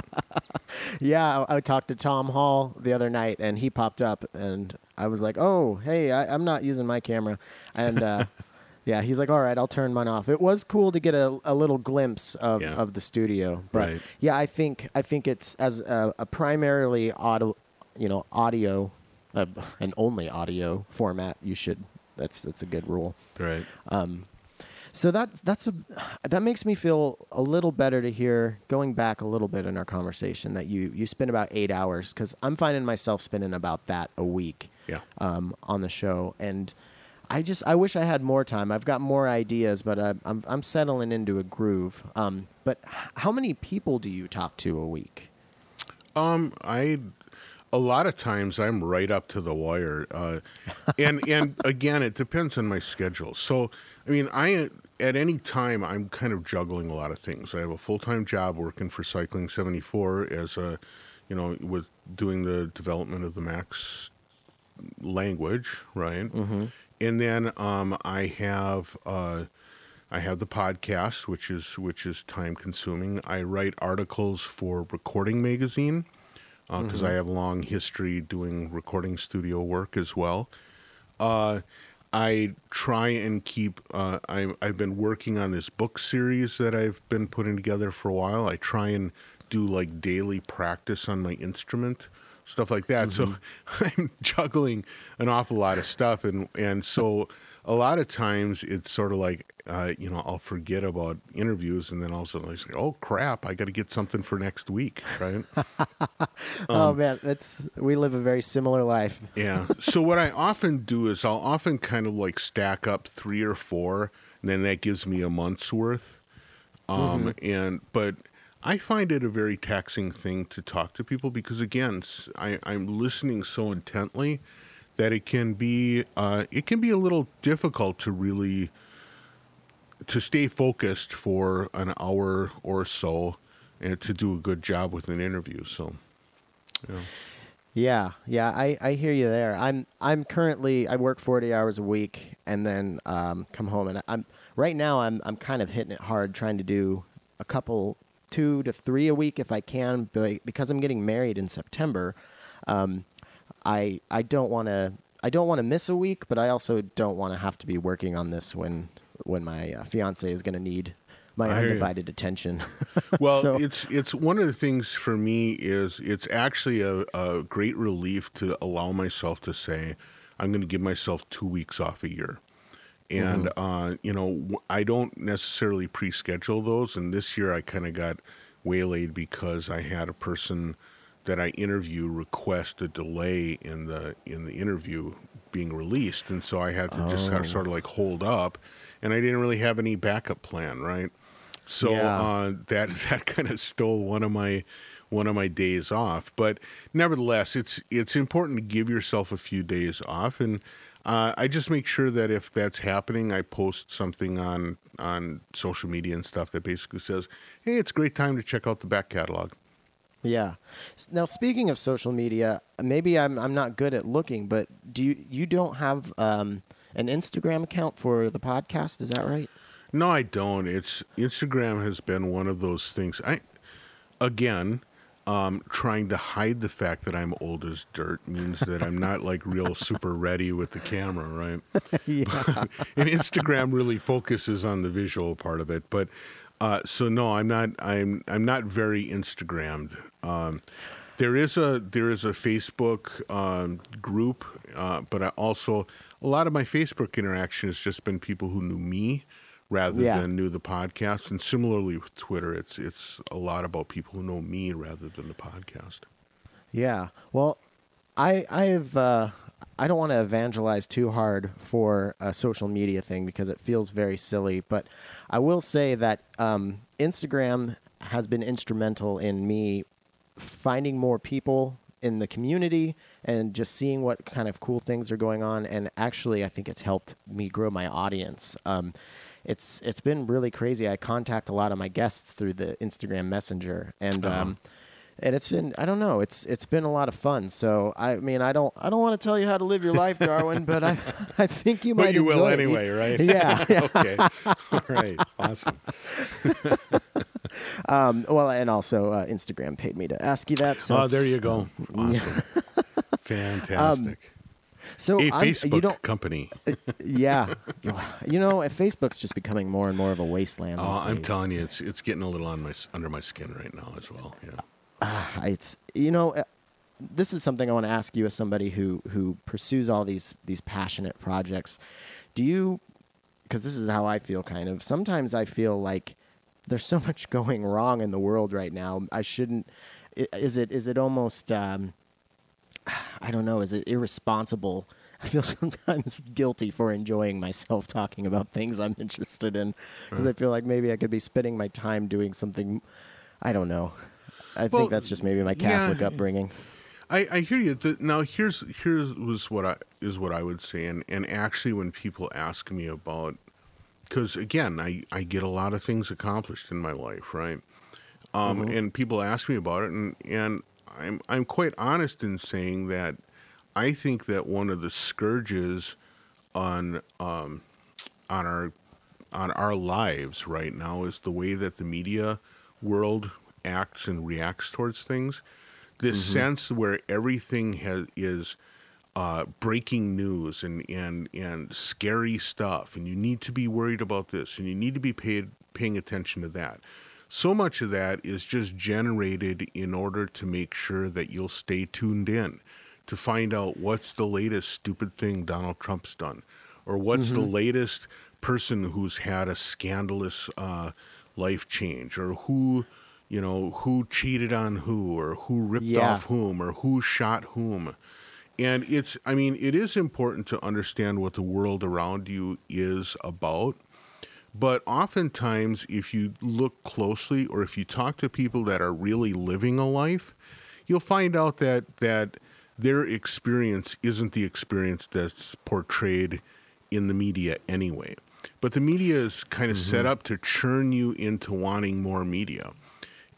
A: Yeah, I, I talked to Tom Hall the other night, and he popped up, and I was like, "Oh, hey, I, I'm not using my camera," and uh, yeah, he's like, "All right, I'll turn mine off." It was cool to get a, a little glimpse of,
B: Yeah.
A: of the studio, but
B: Right.
A: yeah, I think I think it's as a, a primarily audio, you know, audio, uh, and only audio format. You should. That's that's a good rule.
B: Right.
A: So that that's a that makes me feel a little better to hear going back a little bit in our conversation that you you spend about eight hours because I'm finding myself spending about that a week
B: Yeah.
A: um, on the show and I just I wish I had more time I've got more ideas but I, I'm I'm settling into a groove um, but how many people do you talk to a week
B: Um, I a lot of times I'm right up to the wire, uh, and and again, it depends on my schedule. So, I mean, I at any time I'm kind of juggling a lot of things. I have a full time job working for Cycling seventy four as a, you know, with doing the development of the Max language, right? Mm-hmm. And then um, I have. Uh, I have the podcast, which is which is time consuming. I write articles for Recording Magazine because I have a long history doing recording studio work as well. Uh, I try and keep. Uh, I, I've been working on this book series that I've been putting together for a while. I try and do like daily practice on my instrument, stuff like that. So I'm juggling an awful lot of stuff, and and so a lot of times it's sort of like uh, you know I'll forget about interviews, and then all of a sudden I say, oh crap, I got to get something for next week, right?
A: oh man that's we live a very similar life
B: Yeah. So what I often do is I'll often kind of like stack up three or four, and then that gives me a month's worth. Um, and but I find it a very taxing thing to talk to people because again, I'm listening so intently that it can be uh, it can be a little difficult to really to stay focused for an hour or so and to do a good job with an interview. So. Yeah.
A: Yeah, yeah, I, I hear you there. I'm I'm currently I work forty hours a week and then um, come home and I'm right now I'm I'm kind of hitting it hard trying to do a couple two to three a week if I can, but because I'm getting married in September, um, I I don't want to I don't want to miss a week, but I also don't want to have to be working on this when when my uh, fiance is going to need my undivided attention.
B: Well,
A: So-
B: it's it's one of the things for me is it's actually a, a great relief to allow myself to say I'm going to give myself two weeks off a year, and
A: Mm-hmm.
B: uh, you know I don't necessarily pre-schedule those. And this year I kind of got waylaid because I had a person that I interview request a delay in the in the interview being released, and so I had to just kind
A: Oh.
B: of sort of like hold up, and I didn't really have any backup plan, right? So
A: Yeah.
B: uh, that that kind of stole one of my one of my days off. But nevertheless, it's it's important to give yourself a few days off, and uh, I just make sure that if that's happening, I post something on on social media and stuff that basically says, "Hey, it's a great time to check out the back catalog."
A: Yeah. Now, speaking of social media, maybe I'm I'm not good at looking, but do you you don't have um, an Instagram account for the podcast? Is that right?
B: No, I don't. It's Instagram has been one of those things. I again, um, trying to hide the fact that I'm old as dirt means that I'm not like real super ready with the camera, right?
A: yeah.
B: and Instagram really focuses on the visual part of it. But uh, so no, I'm not. I'm I'm not very Instagrammed. Um, there is a there is a Facebook um, group, uh, but I also a lot of my Facebook interaction has just been people who knew me rather
A: Yeah.
B: than knew the podcast. And similarly with Twitter, it's it's a lot about people who know me rather than the podcast.
A: Yeah. Well, I I have uh, I don't want to evangelize too hard for a social media thing because it feels very silly, but I will say that um, Instagram has been instrumental in me finding more people in the community and just seeing what kind of cool things are going on and actually I think it's helped me grow my audience. Um, it's it's been really crazy. I contact a lot of my guests through the Instagram Messenger and
B: Uh-huh.
A: um, and it's been I don't know it's it's been a lot of fun. So I mean I don't I don't want to tell you how to live your life, Darwin, but I I think you might
B: But you will
A: enjoy it.
B: anyway, right?
A: Yeah.
B: okay. All right. Awesome.
A: Um, well, and also uh, Instagram paid me to ask you that. So
B: oh, there you go. Awesome. Fantastic.
A: so
B: a
A: I'm,
B: Facebook
A: you don't
B: company.
A: yeah you know Facebook's just becoming more and more of a wasteland.
B: Oh,
A: these
B: I'm telling you, it's it's getting a little on my under my skin right now as well. Yeah.
A: Ah, it's you know uh, this is something I want to ask you as somebody who who pursues all these these passionate projects. Do you because this is how I feel kind of. Sometimes I feel like there's so much going wrong in the world right now. I shouldn't is it is it almost um I don't know, is it irresponsible? I feel sometimes guilty for enjoying myself talking about things I'm interested in because I feel like maybe I could be spending my time doing something I don't know. I
B: Well,
A: think that's just maybe my Catholic
B: yeah.
A: upbringing.
B: I, I hear you. The, now here's here's was what I is what I would say, and and actually when people ask me about, because again I I get a lot of things accomplished in my life, right? Um, and people ask me about it, and and I'm I'm quite honest in saying that I think that one of the scourges on um on our on our lives right now is the way that the media world acts and reacts towards things. This sense where everything has is uh, breaking news and, and and scary stuff, and you need to be worried about this, and you need to be paid paying attention to that. So much of that is just generated in order to make sure that you'll stay tuned in to find out what's the latest stupid thing Donald Trump's done, or what's the latest person who's had a scandalous uh, life change, or who, you know, who cheated on who, or who ripped
A: Yeah.
B: off whom, or who shot whom. And it's, I mean, it is important to understand what the world around you is about. But oftentimes, if you look closely or if you talk to people that are really living a life, you'll find out that, that their experience isn't the experience that's portrayed in the media anyway. But the media is kind of set mm-hmm. up to churn you into wanting more media.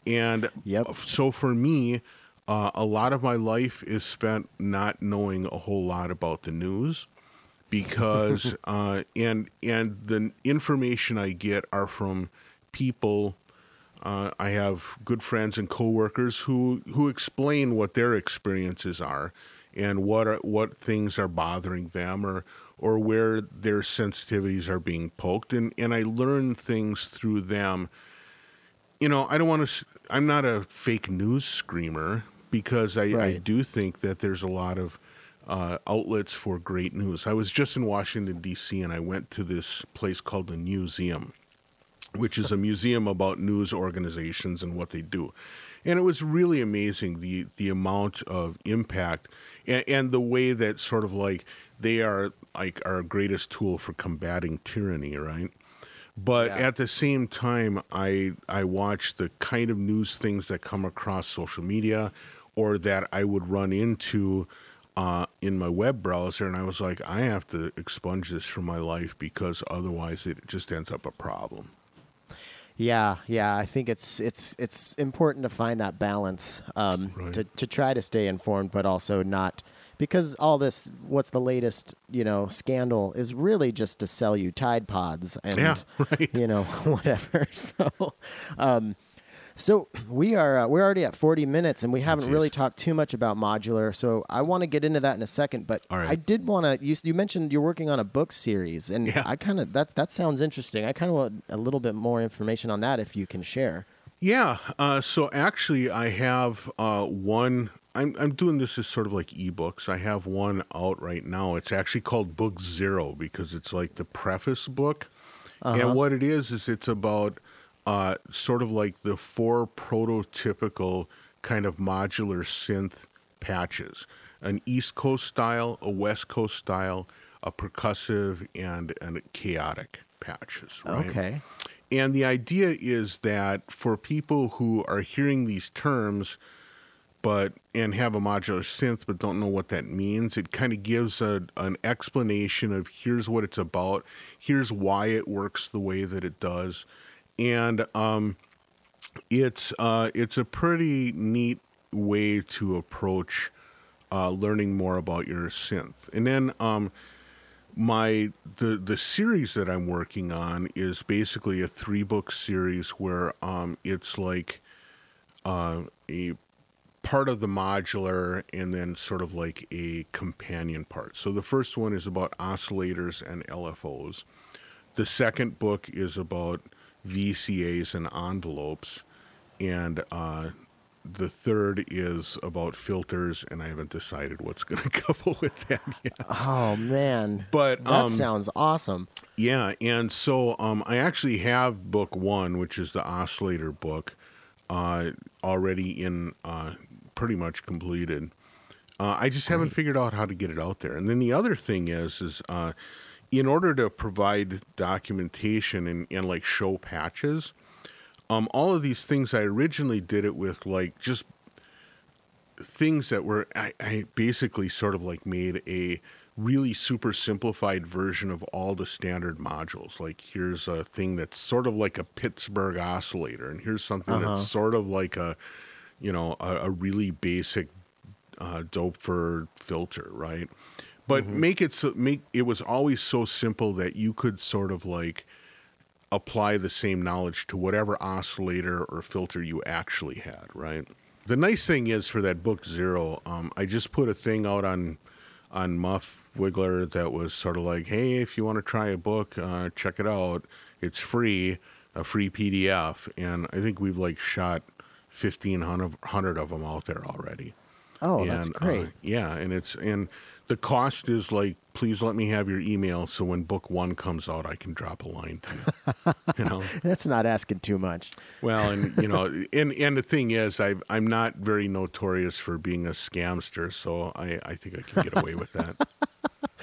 B: And
A: Yep.
B: so for me, uh, a lot of my life is spent not knowing a whole lot about the news because uh, and and the information I get are from people. Uh, I have good friends and coworkers who who explain what their experiences are and what are what things are bothering them or or where their sensitivities are being poked, and and I learn things through them. You know, I don't want to. I'm not a fake news screamer because I, I do think that there's a lot of uh, outlets for great news. I was just in Washington D.C. and I went to this place called the Newseum, which is a museum about news organizations and what they do. And it was really amazing the the amount of impact and, and the way that sort of like they are like our greatest tool for combating tyranny, right? But
A: Yeah.
B: at the same time, I I watch the kind of news things that come across social media, or that I would run into uh, in my web browser, and I was like, I have to expunge this from my life because otherwise it just ends up a problem.
A: Yeah, yeah. I think it's it's it's important to find that balance um,
B: Right.
A: to to try to stay informed, but also not because all this what's the latest you know scandal is really just to sell you Tide Pods and
B: Yeah, right.
A: you know whatever. So. Um, so we are uh, we're already at 40 minutes and we haven't really talked too much about modular. So I want to get into that in a second, but
B: right.
A: I did want to you, you mentioned you're working on a book series and
B: Yeah.
A: I kind of that that sounds interesting. I kind of want a little bit more information on that if you can share.
B: Yeah. Uh, so actually, I have uh, one. I'm I'm doing this as sort of like ebooks. I have one out right now. It's actually called Book Zero because it's like the preface book. And what it is is it's about uh, sort of like the four prototypical kind of modular synth patches: an East Coast style, a West Coast style, a percussive, and and chaotic patches. Right?
A: Okay.
B: And the idea is that for people who are hearing these terms, but and have a modular synth but don't know what that means, it kind of gives a, an explanation of here's what it's about, here's why it works the way that it does, and um, it's uh, it's a pretty neat way to approach uh, learning more about your synth. And then um, my the the series that I'm working on is basically a three book series where um, it's like uh, a part of the modular and then sort of like a companion part. So the first one is about oscillators and LFOs. The second book is about VCAs and envelopes, and uh, the third is about filters, and I haven't decided what's going to couple with that yet.
A: Oh man.
B: But,
A: that
B: um,
A: sounds awesome.
B: Yeah, and so um, I actually have book one, which is the oscillator book, uh, already in uh, pretty much completed. Uh, I just haven't figured out how to get it out there. And then the other thing is, is uh, in order to provide documentation and, and like show patches, um, all of these things I originally did it with like just things that were I, I basically sort of like made a really super simplified version of all the standard modules like here's a thing that's sort of like a pittsburgh oscillator and here's something
A: Uh-huh.
B: that's sort of like a you know a, a really basic uh, Doepfer filter right but make it so make it was always so simple that you could sort of like apply the same knowledge to whatever oscillator or filter you actually had, right? The nice thing is for that book zero, um, I just put a thing out on on Muff Wiggler that was sort of like, hey, if you want to try a book, uh, check it out. It's free, a free PDF, and I think we've like shot fifteen hundred of them out there already.
A: Oh, that's
B: And, uh,
A: great.
B: yeah, and it's and the cost is like, please let me have your email so when book one comes out, I can drop a line to you. you know,
A: That's not asking too much.
B: well, and you know, and and the thing is, I I'm not very notorious for being a scamster, so I I think I can get away with that.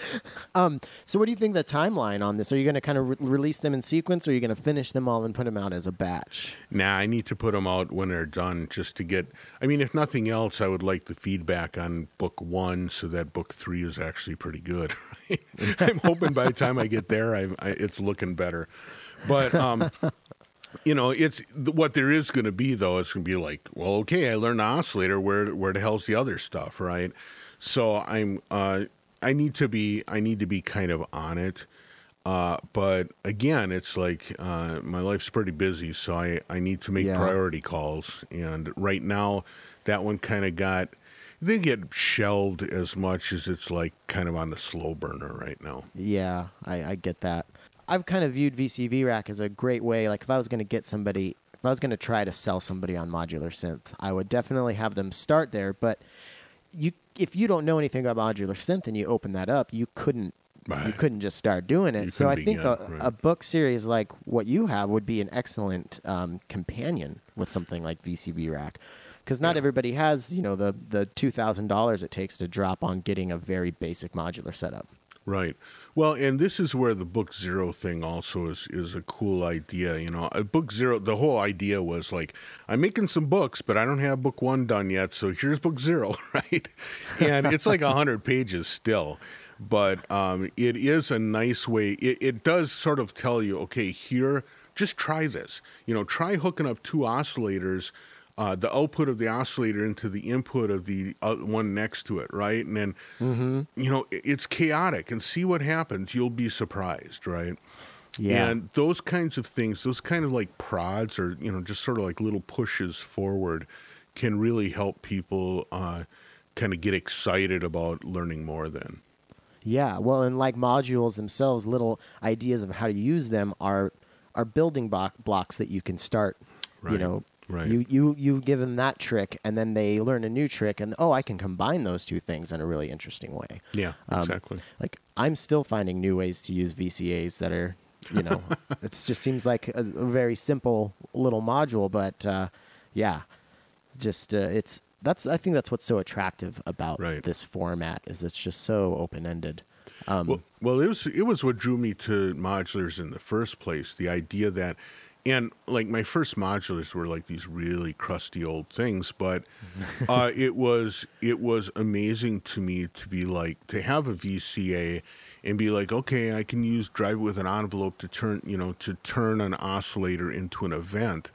A: um, So, what do you think the timeline on this? Are you going to kind of re- release them in sequence, or are you going to finish them all and put them out as a batch?
B: Nah, I need to put them out when they're done, just to get. I mean, if nothing else, I would like the feedback on book one, so that book three is actually pretty good. Right? I'm hoping by the time I get there, I, I it's looking better. But um, you know, it's what there is going to be though. It's going to be like, well, okay, I learned the oscillator. Where where the hell's the other stuff, right? So I'm uh, I need to be I need to be kind of on it. Uh, but again, it's like uh, my life's pretty busy, so I, I need to make
A: Yeah.
B: priority calls. And right now, that one kind of got they get shelved as much as it's like kind of on the slow burner right now.
A: Yeah, I, I get that. I've kind of viewed VCV Rack as a great way. Like if I was going to get somebody, if I was going to try to sell somebody on modular synth, I would definitely have them start there. But you, if you don't know anything about modular synth and you open that up, you couldn't. You couldn't just start doing it.
B: You
A: So I think a,
B: right.
A: a book series like what you have would be an excellent um, companion with something like VCV Rack, because not
B: Yeah.
A: everybody has you know the the two thousand dollars it takes to drop on getting a very basic modular setup.
B: Right. Well, and this is where the book zero thing also is is a cool idea. You know, a book zero. The whole idea was like, I'm making some books, but I don't have book one done yet. So here's book zero, right? And it's like a hundred pages still, but um, it is a nice way. It, it does sort of tell you, okay, here, just try this. You know, try hooking up two oscillators uh, the output of the oscillator into the input of the uh, one next to it, right? And then, you know, it's chaotic and see what happens. You'll be surprised, right?
A: Yeah.
B: And those kinds of things, those kind of like prods or, you know, just sort of like little pushes forward can really help people uh, kind of get excited about learning more then.
A: Yeah, well, and like modules themselves, little ideas of how to use them are are building block, blocks that you can start.
B: right.
A: You know,
B: right.
A: you you you give them that trick, and then they learn a new trick, and oh, I can combine those two things in a really interesting way.
B: Yeah,
A: Um,
B: exactly.
A: Like I'm still finding new ways to use VCAs that are, you know, it just seems like a, a very simple little module, but uh, yeah, just uh, it's that's I think that's what's so attractive about
B: Right.
A: this format is it's just so open ended. Um,
B: Well, well, it was it was what drew me to modulars in the first place. The idea that, and like my first modulars were like these really crusty old things, but uh, it was it was amazing to me to be like to have a VCA and be like, okay, I can use drive it with an envelope to turn you know to turn an oscillator into an event.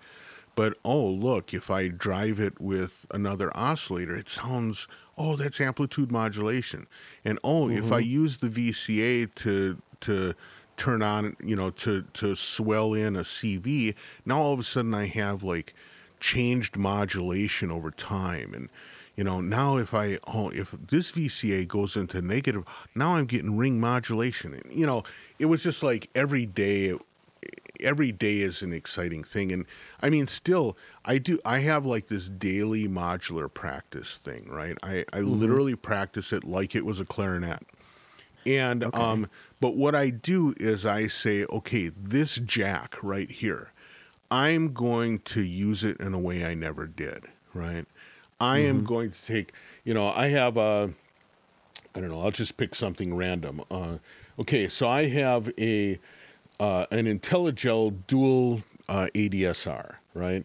B: But oh, look, if I drive it with another oscillator, it sounds, oh, that's amplitude modulation. And oh, if I use the VCA to to turn on, you know, to to swell in a CV, now all of a sudden I have like changed modulation over time. And you know now if i oh if this vca goes into negative now i'm getting ring modulation. And you know it was just like every day every day is an exciting thing. And i mean still i do i have like this daily modular practice thing right? I i literally practice it like it was a clarinet. And um but what i do is i say okay this jack right here i'm going to use it in a way i never did right i am going to take you know i have a I don't know. I'll just pick something random. Uh, okay, so I have a uh, an Intellijel dual uh, ADSR, right?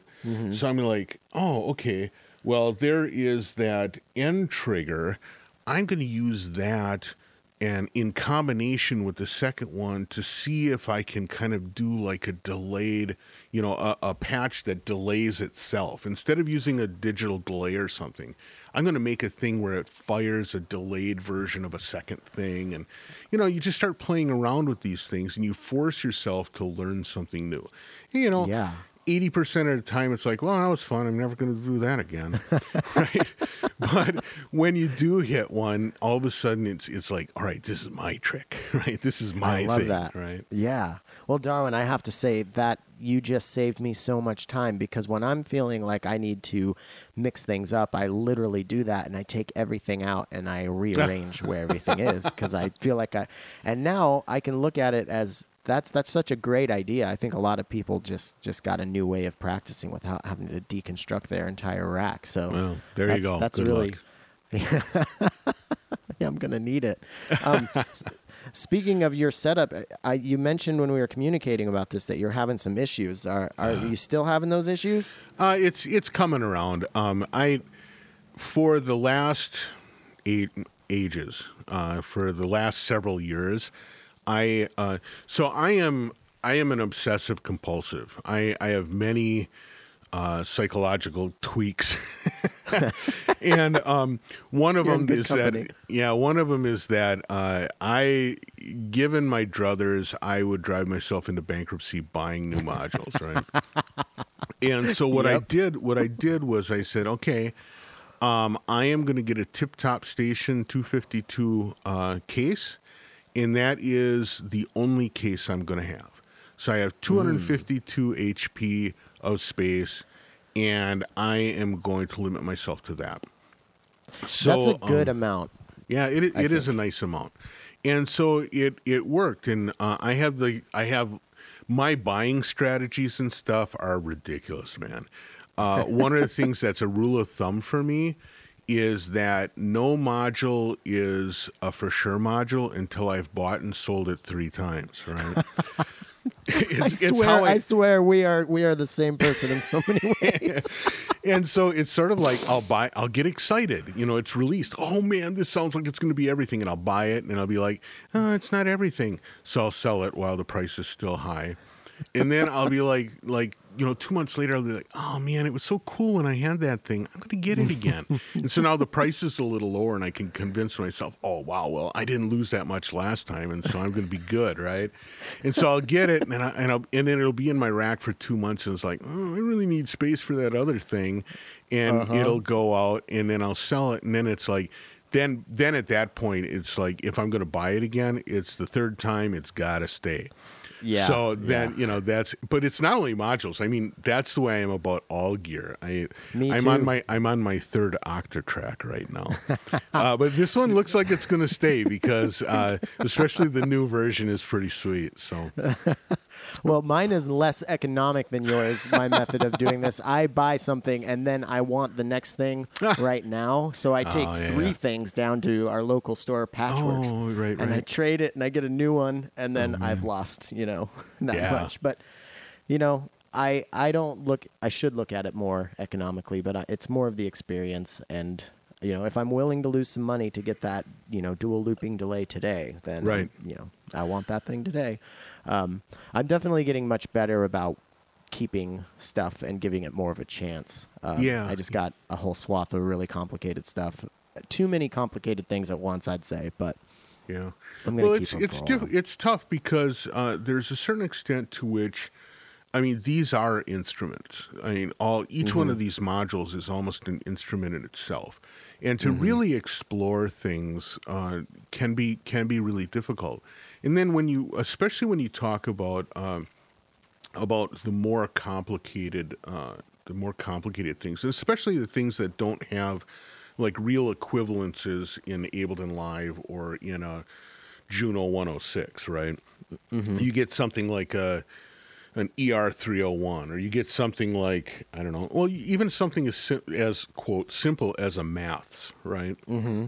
B: So I'm like, oh, okay. Well, there is that N trigger. I'm going to use that and in combination with the second one to see if I can kind of do like a delayed, you know, a, a patch that delays itself instead of using a digital delay or something. I'm going to make a thing where it fires a delayed version of a second thing, and you know, you just start playing around with these things, and you force yourself to learn something new. You know,
A: Yeah.
B: Eighty percent of the time it's like, well, that was fun. I'm never going to do that again, right? But when you do hit one, all of a sudden it's it's like, all right, this is my trick, right? This is my
A: I love
B: thing,
A: that.
B: right?
A: Yeah. Well, Darwin, I have to say that you just saved me so much time because when I'm feeling like I need to mix things up, I literally do that and I take everything out and I rearrange where everything is because I feel like I. And now I can look at it as that's that's such a great idea. I think a lot of people just just got a new way of practicing without having to deconstruct their entire rack. So
B: Well, there you go.
A: That's
B: Good
A: really.
B: luck.
A: Yeah, I'm gonna need it. Um, speaking of your setup, I, you mentioned when we were communicating about this that you're having some issues. Are are you still having those issues?
B: Uh, it's it's coming around. Um, I for the last eight ages, uh, for the last several years, I uh, so I am I am an obsessive compulsive. I I have many uh, psychological tweaks, and um, one of
A: You're
B: them is
A: company.
B: that yeah, one of them is that uh, I, given my druthers, I would drive myself into bankruptcy buying new modules, right? and so what I did, what I did was I said, okay, Um, I am going to get a Tip Top Station 252 uh, case, and that is the only case I'm going to have. So I have 252 HP of space, and I am going to limit myself to that. So,
A: That's a good
B: um,
A: amount.
B: yeah, it it
A: I
B: is a nice amount, and so it it worked, and uh, I have the I have my buying strategies and stuff are ridiculous, man. Uh, one of the things that's a rule of thumb for me is that no module is a for sure module until I've bought and sold it three times, right?
A: I
B: it's, it's
A: swear,
B: how
A: I, swear, we are we are the same person in so many ways.
B: and so it's sort of like I'll buy, I'll get excited. You know, it's released. Oh man, this sounds like it's going to be everything, and I'll buy it, and I'll be like, oh, it's not everything. So I'll sell it while the price is still high, and then I'll be like, like you know, two months later, I'll be like, oh man, it was so cool when I had that thing. I'm going to get it again. and so now the price is a little lower, and I can convince myself, oh wow, well I didn't lose that much last time, and so I'm going to be good, right? And so I'll get it, and I, and I'll, and then it'll be in my rack for two months, and it's like, oh, I really need space for that other thing, and
A: Uh-huh.
B: it'll go out, and then I'll sell it, and then it's like. Then, then at that point, it's like if I'm going to buy it again, it's the third time. It's got to stay.
A: Yeah.
B: So then
A: yeah.
B: you know that's, but it's not only modules. I mean, that's the way I am about all gear. I,
A: Me
B: I'm
A: too.
B: on my I'm on my third Octatrack right now, uh, but this one looks like it's going to stay because, uh, especially the new version is pretty sweet. So
A: Well, mine is less economic than yours. My method of doing this, I buy something and then I want the next thing right now. So I take
B: Oh, yeah.
A: three things down to our local store, Patchworks,
B: Oh, right,
A: and I
B: right. Oh,
A: trade it and I get a new one, and then I've lost, you know, that
B: Yeah.
A: much. But you know, I I don't look. I should look at it more economically, but I, it's more of the experience and. You know, if I'm willing to lose some money to get that, you know, dual looping delay today, then
B: Right.
A: you know, I want that thing today. Um, I'm definitely getting much better about keeping stuff and giving it more of a chance. Um,
B: Yeah.
A: I just got a whole swath of really complicated stuff. Too many complicated things at once, I'd say. But
B: yeah,
A: I'm
B: well,
A: keep
B: it's it's
A: for a
B: diff-
A: while.
B: it's tough because uh, there's a certain extent to which. I mean, these are instruments. I mean, all each one
A: Mm-hmm.
B: of these modules is almost an instrument in itself, and to
A: Mm-hmm.
B: really explore things uh, can be can be really difficult. And then when you, especially when you talk about um, about the more complicated, uh, the more complicated things, and especially the things that don't have like real equivalences in Ableton Live or in a Juno 106, right? You get something like a an ER 301, or you get something like I don't know, well, even something as sim- as quote simple as a maths, right? Mm-hmm.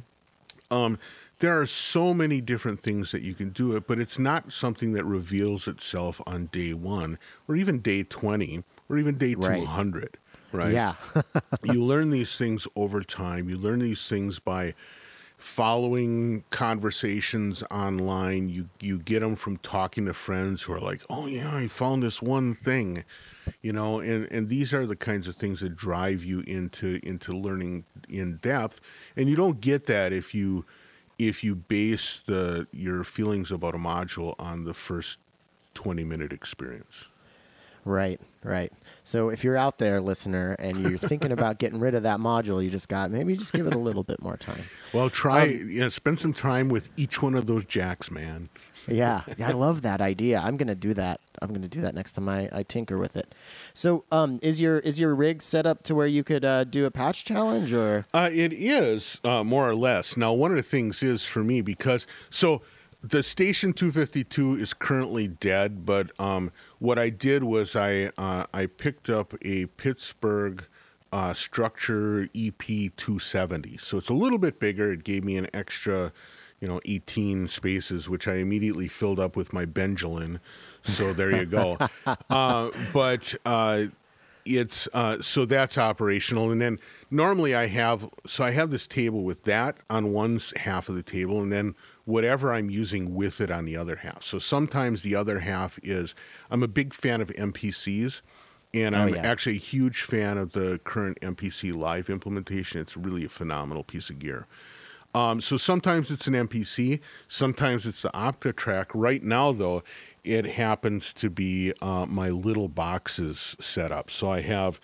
B: Um, there are so many different things that you can do it, but it's not something that reveals itself on day one, or even day 20, or even day
A: Right.
B: 200, right?
A: yeah,
B: you learn these things over time. You learn these things by following conversations online. You you get them from talking to friends who are like, "Oh yeah, I found this one thing," you know. And and these are the kinds of things that drive you into into learning in depth. And you don't get that if you if you base the your feelings about a module on the first twenty minute experience.
A: Right, right. So if you're out there, listener, and you're thinking about getting rid of that module you just got, maybe just give it a little bit more time.
B: Well, try
A: Um,
B: you know, spend some time with each one of those jacks, man.
A: Yeah, yeah, I love that idea. I'm gonna do that. I'm gonna do that next time I, I tinker with it. So, um, is your is your rig set up to where you could uh, do a patch challenge or?
B: Uh, it is uh, more or less. Now, one of the things is for me because so the station 252 is currently dead, but um, what I did was I uh, I picked up a Pittsburgh uh, structure EP 270. So it's a little bit bigger. It gave me an extra, you know, 18 spaces, which I immediately filled up with my Benjamin. So there you go. uh, but uh, it's uh, so that's operational and then normally i have so i have this table with that on one half of the table and then whatever i'm using with it on the other half so sometimes the other half is i'm a big fan of mpcs and
A: Oh,
B: i'm
A: yeah.
B: actually a huge fan of the current mpc live implementation it's really a phenomenal piece of gear um, so sometimes it's an MPC, sometimes it's the Octatrack. Right now, though, it happens to be uh, my little boxes set up. So I have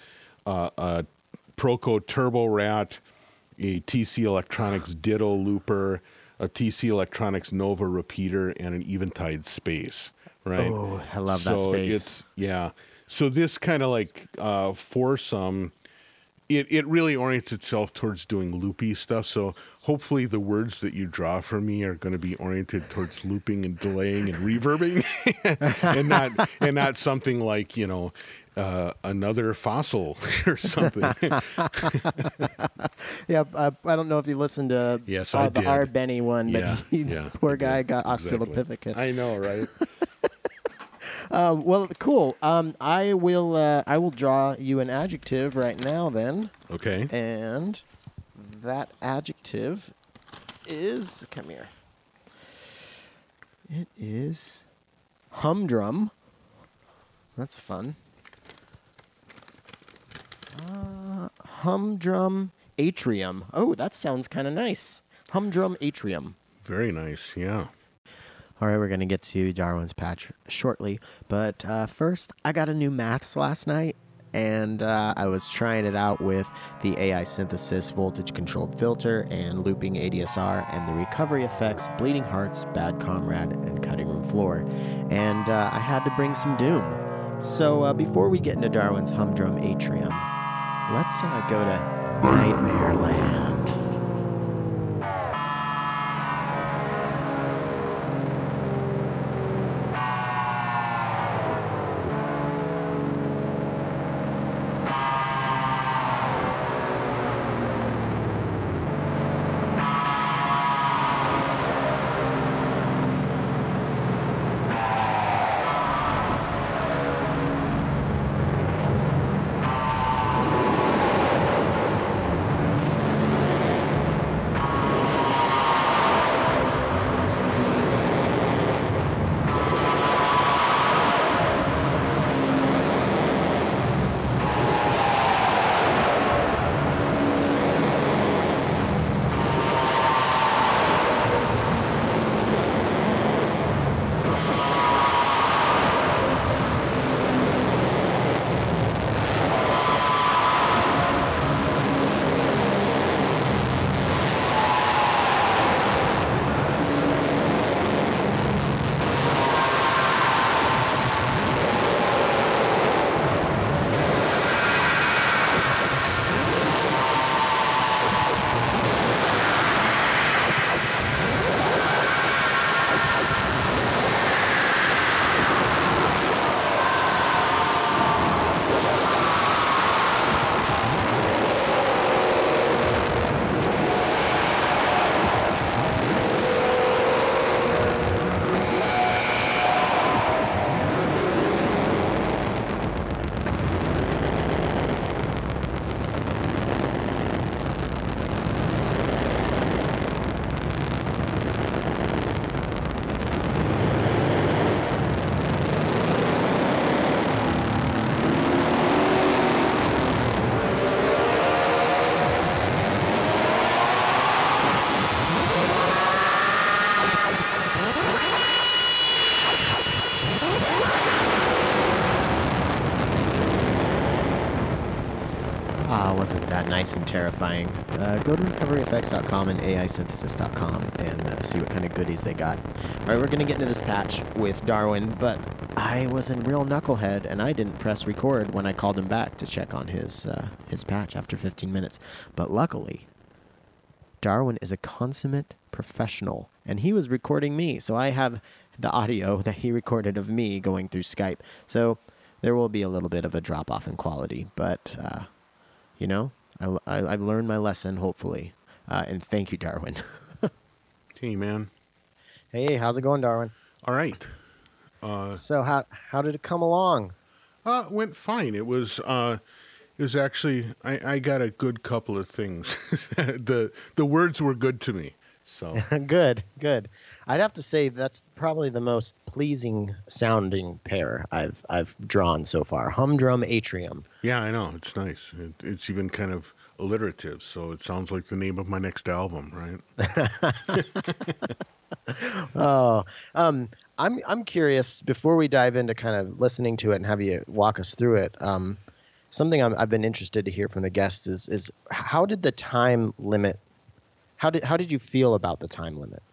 B: uh, a Proco Turbo Rat, a TC Electronics Ditto looper, a TC Electronics Nova repeater, and an Eventide space. Right.
A: Oh, I love that
B: so
A: space.
B: It's yeah. So this kind of like uh, foursome, it it really orients itself towards doing loopy stuff. So hopefully the words that you draw for me are going to be oriented towards looping and delaying and reverbing, and not and not something like you know. Uh, another fossil or something.
A: Yeah, I, I don't know if you listened to
B: Yes,
A: uh, the
B: did.
A: R. Benny one, but
B: Yeah,
A: he,
B: yeah,
A: poor guy got
B: Exactly.
A: Australopithecus.
B: I know, right?
A: Uh, well, cool. Um, I will. Uh, I will draw you an adjective right now, then,
B: Okay.
A: and that adjective is come here. It is humdrum. That's fun. Uh, humdrum atrium. Oh, that sounds kind of nice. Humdrum atrium.
B: Very nice. Yeah.
A: All right, we're going to get to Darwin's patch shortly. But uh, first, I got a new maths last night, and uh, I was trying it out with the AI synthesis voltage controlled filter and looping ADSR and the recovery effects, bleeding hearts, bad comrade, and cutting room floor. And uh, I had to bring some doom. So uh, before we get into Darwin's humdrum atrium, let's uh, go to Nightmare Land. Wasn't that nice and terrifying? Uh, go to recoveryeffects.com and AIsynthesis.com and uh, see what kind of goodies they got. All right, we're going to get into this patch with Darwin, but I was a real knucklehead and I didn't press record when I called him back to check on his uh, his patch after 15 minutes. But luckily, Darwin is a consummate professional, and he was recording me, so I have the audio that he recorded of me going through Skype. So there will be a little bit of a drop off in quality, but uh, you know, I, I, I've learned my lesson, hopefully. Uh, and thank you, Darwin.
B: Hey, man.
A: hey, how's it going, Darwin?
B: All right. Uh,
A: So how how did it come along?
B: uh, went fine. It was. Uh, it was actually. I, I got a good couple of things. the The words were good to me. So
A: good, good. I'd have to say that's probably the most pleasing sounding pair I've I've drawn so far. Humdrum atrium.
B: yeah, I know it's nice. It, it's even kind of alliterative, so it sounds like the name of my next album, right?
A: Oh, um, I'm I'm curious. Before we dive into kind of listening to it and have you walk us through it, um, something i have been interested to hear from the guests is is how did the time limit? How did how did you feel about the time limit?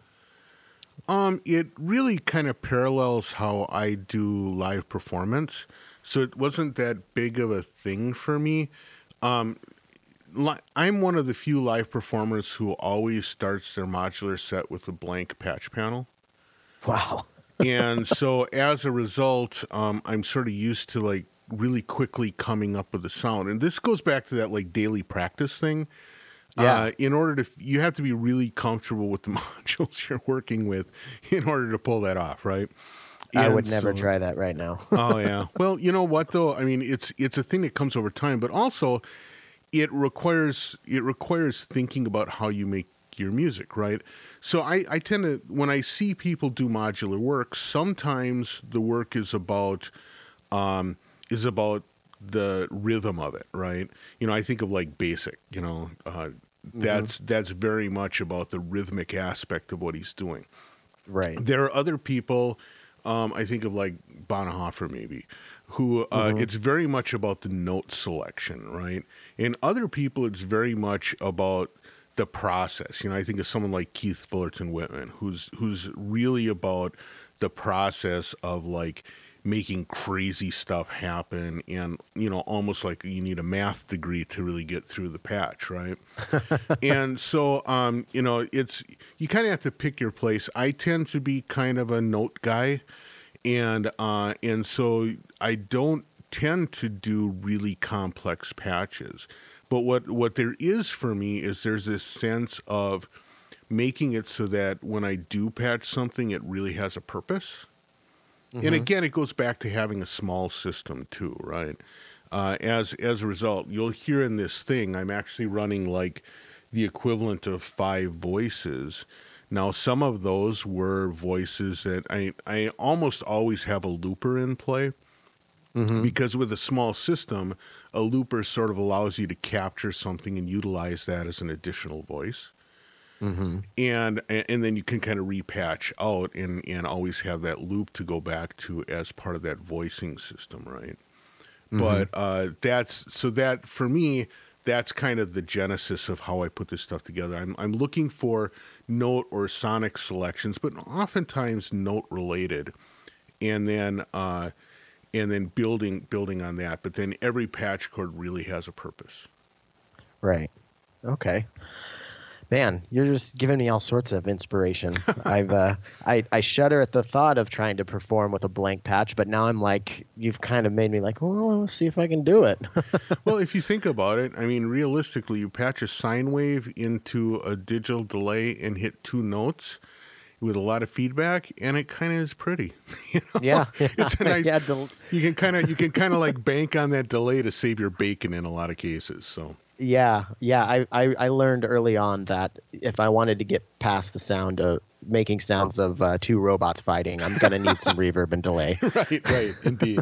B: Um, it really kind of parallels how I do live performance, so it wasn't that big of a thing for me. Um, li- I'm one of the few live performers who always starts their modular set with a blank patch panel.
A: Wow.
B: and so as a result, um, I'm sort of used to like really quickly coming up with the sound. And this goes back to that like daily practice thing.
A: Yeah.
B: Uh, in order to, you have to be really comfortable with the modules you're working with in order to pull that off, right?
A: I would never so, try that right now.
B: oh yeah. Well, you know what though? I mean, it's it's a thing that comes over time, but also it requires it requires thinking about how you make your music, right? So I, I tend to when I see people do modular work, sometimes the work is about um, is about the rhythm of it, right? You know, I think of like Baseck, you know, uh, that's mm-hmm. that's very much about the rhythmic aspect of what he's doing.
A: Right.
B: There are other people, um, I think of like Bana Haffar maybe, who uh, mm-hmm. it's very much about the note selection, right? And other people, it's very much about the process. You know, I think of someone like Keith Fullerton Whitman, who's who's really about the process of like making crazy stuff happen and you know almost like you need a math degree to really get through the patch right? And so um you know it's you kind of have to pick your place. I tend to be kind of a note guy and uh and so i don't tend to do really complex patches. But what what there is for me is there's this sense of making it so that when i do patch something it really has a purpose Mm-hmm. And again, it goes back to having a small system too, right? Uh, as as a result, you'll hear in this thing, I'm actually running like the equivalent of five voices. Now, some of those were voices that I I almost always have a looper in play. Mm-hmm. Because with a small system, a looper sort of allows you to capture something and utilize that as an additional voice. Mm-hmm. And and then you can kind of repatch out and and always have that loop to go back to as part of that voicing system, right? Mm-hmm. But uh, that's so that for me, that's kind of the genesis of how I put this stuff together. I'm I'm looking for note or sonic selections, but oftentimes note related, and then uh, and then building building on that. But then every patch cord really has a purpose.
A: Right. Okay man, you're just giving me all sorts of inspiration. I've uh, I I shudder at the thought of trying to perform with a blank patch, but now I'm like, you've kind of made me like, well, let's see if I can do it.
B: well, if you think about it, I mean, realistically, you patch a sine wave into a digital delay and hit two notes with a lot of feedback, and it kind of is pretty.
A: You know? Yeah,
B: it's a nice. yeah, del- you can kind of you can kind of like bank on that delay to save your bacon in a lot of cases. So
A: yeah, yeah. I, I, I learned early on that if I wanted to get past the sound of making sounds of uh, two robots fighting, I'm gonna need some reverb and delay.
B: right, right, indeed.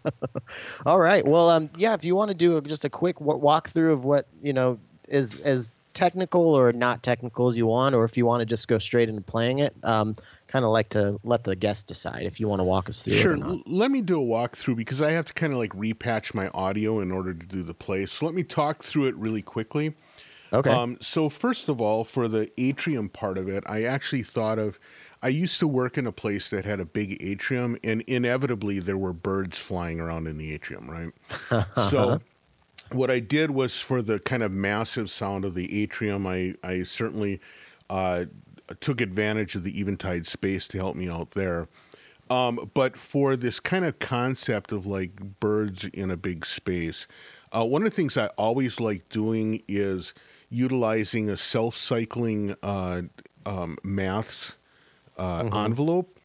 A: All right. Well, um, yeah. If you want to do just a quick walkthrough of what you know is as technical or not technical as you want, or if you want to just go straight into playing it, um, kind of like to let the guest decide if you want to walk us through
B: sure.
A: it or not.
B: Let me do a walkthrough because I have to kind of like repatch my audio in order to do the play. So let me talk through it really quickly.
A: Okay. Um,
B: so first of all, for the atrium part of it, I actually thought of. I used to work in a place that had a big atrium, and inevitably there were birds flying around in the atrium, right? so what I did was for the kind of massive sound of the atrium, I I certainly uh, took advantage of the Eventide space to help me out there. Um, but for this kind of concept of like birds in a big space, uh, one of the things I always like doing is utilizing a self cycling uh, um, maths uh, mm-hmm. envelope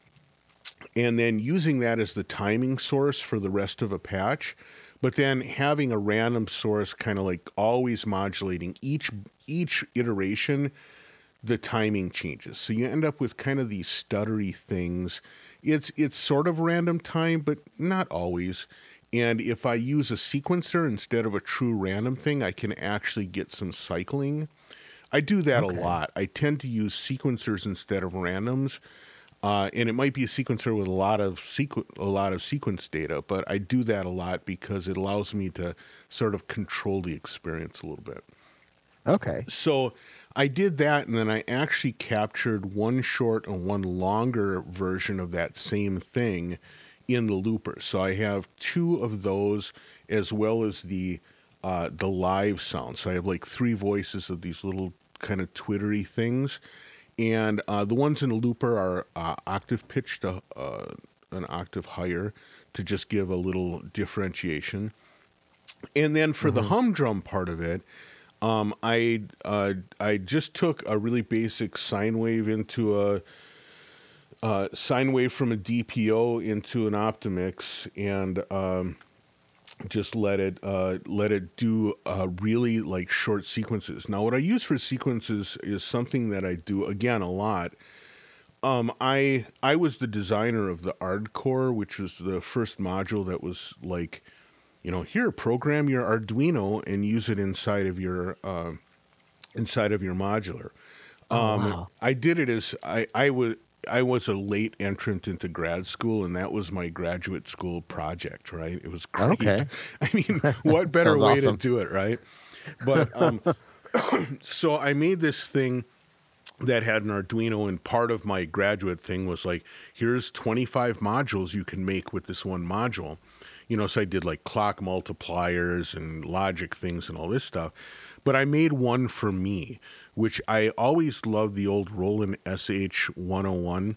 B: and then using that as the timing source for the rest of a patch but then having a random source kind of like always modulating each each iteration the timing changes. So you end up with kind of these stuttery things. It's it's sort of random time, but not always. And if I use a sequencer instead of a true random thing, I can actually get some cycling. I do that okay. a lot. I tend to use sequencers instead of randoms Uh, and it might be a sequencer with a lot of sequ- a lot of sequence data, but I do that a lot because it allows me to sort of control the experience a little bit.
A: Okay.
B: So I did that, and then I actually captured one short and one longer version of that same thing in the looper. So I have two of those as well as the uh, the live sound. So I have like three voices of these little kind of twittery things, and uh, the ones in the looper are uh, octave pitched uh, an octave higher to just give a little differentiation. And then for mm-hmm. the humdrum part of it, um, I uh, I just took a really basic sine wave into a uh, sine wave from a DPO into an Optomix and um, just let it uh, let it do uh, really like short sequences. Now, what I use for sequences is something that I do again a lot. Um, I I was the designer of the Ardcore, which was the first module that was like you know, here program your Arduino and use it inside of your uh, inside of your modular. Oh, um, wow. I did it as I, I was I was a late entrant into grad school, and that was my graduate school project. Right, it was great. Okay. I mean, what better way awesome. to do it, right? But um, so I made this thing that had an Arduino, and part of my graduate thing was like, here's 25 modules you can make with this one module you know, so I did like clock multipliers and logic things and all this stuff. But I made one for me, which I always loved the old Roland SH 101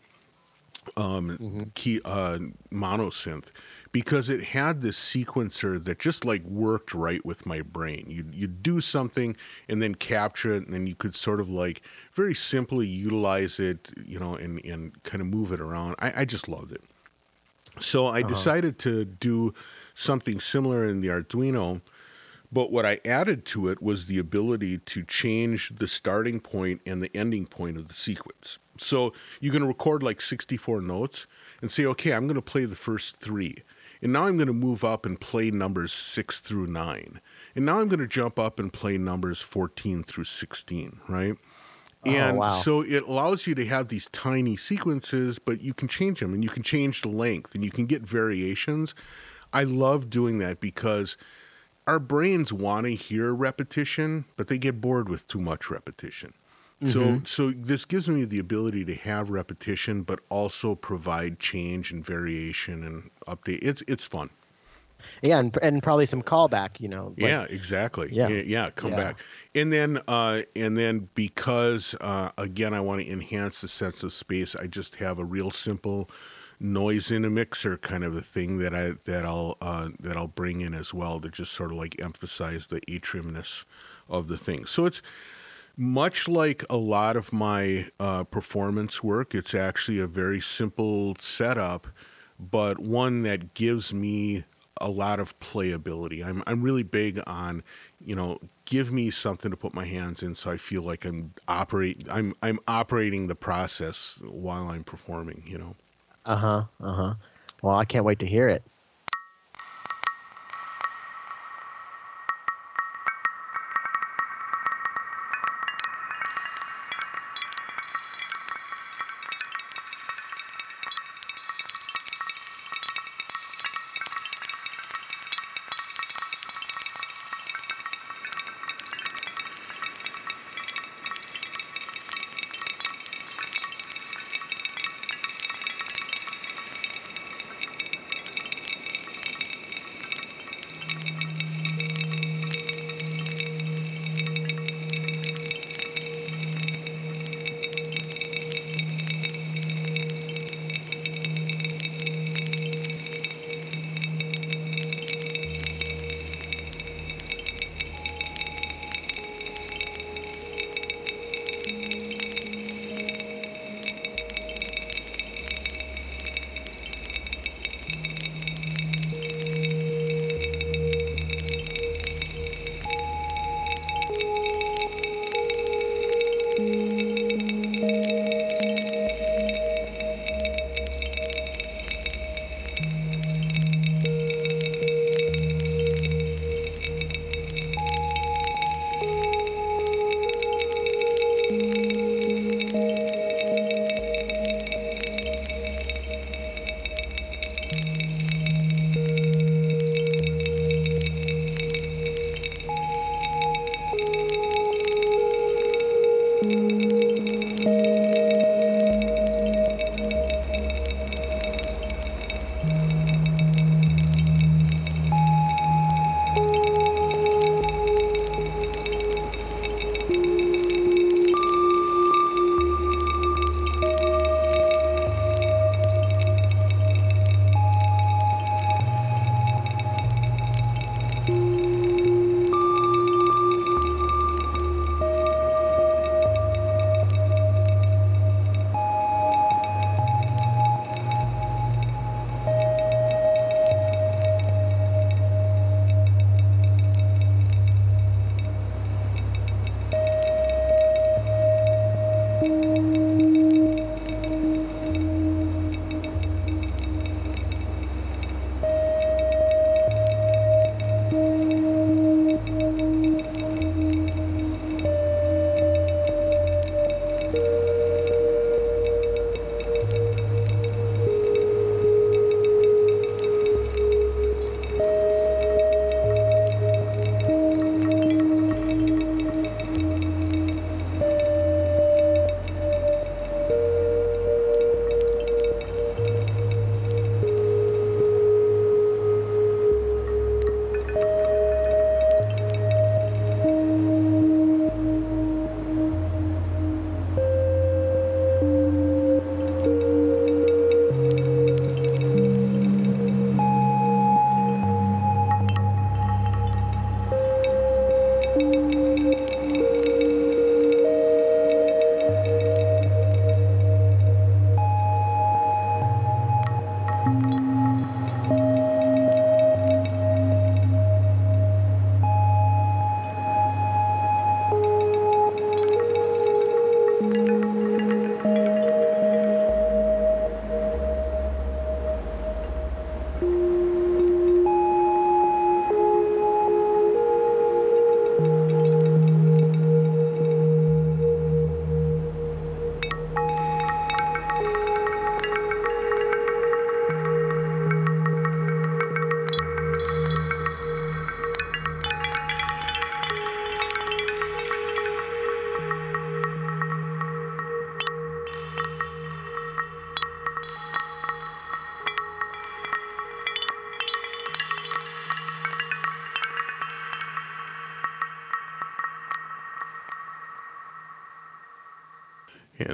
B: um, mm-hmm. key uh, monosynth because it had this sequencer that just like worked right with my brain. You you do something and then capture it, and then you could sort of like very simply utilize it, you know, and and kind of move it around. I, I just loved it. So I uh-huh. decided to do something similar in the Arduino, but what I added to it was the ability to change the starting point and the ending point of the sequence. So you can record like 64 notes and say, okay, I'm going to play the first three. And now I'm going to move up and play numbers 6 through 9. And now I'm going to jump up and play numbers 14 through 16, right? Oh, and wow. so it allows you to have these tiny sequences, but you can change them and you can change the length and you can get variations. I love doing that because our brains want to hear repetition, but they get bored with too much repetition. Mm-hmm. So, so this gives me the ability to have repetition, but also provide change and variation and update. It's it's fun.
A: Yeah, and, and probably some callback, you know.
B: Like, yeah, exactly. Yeah, yeah, come yeah. back, and then uh, and then because uh, again, I want to enhance the sense of space. I just have a real simple noise in a mixer kind of a thing that I that I'll uh, that I'll bring in as well to just sort of like emphasize the atriumness of the thing. So it's much like a lot of my uh, performance work. It's actually a very simple setup, but one that gives me a lot of playability. I'm I'm really big on, you know, give me something to put my hands in so I feel like I'm operate I'm I'm operating the process while I'm performing, you know.
A: Uh-huh. Uh-huh. Well, I can't wait to hear it.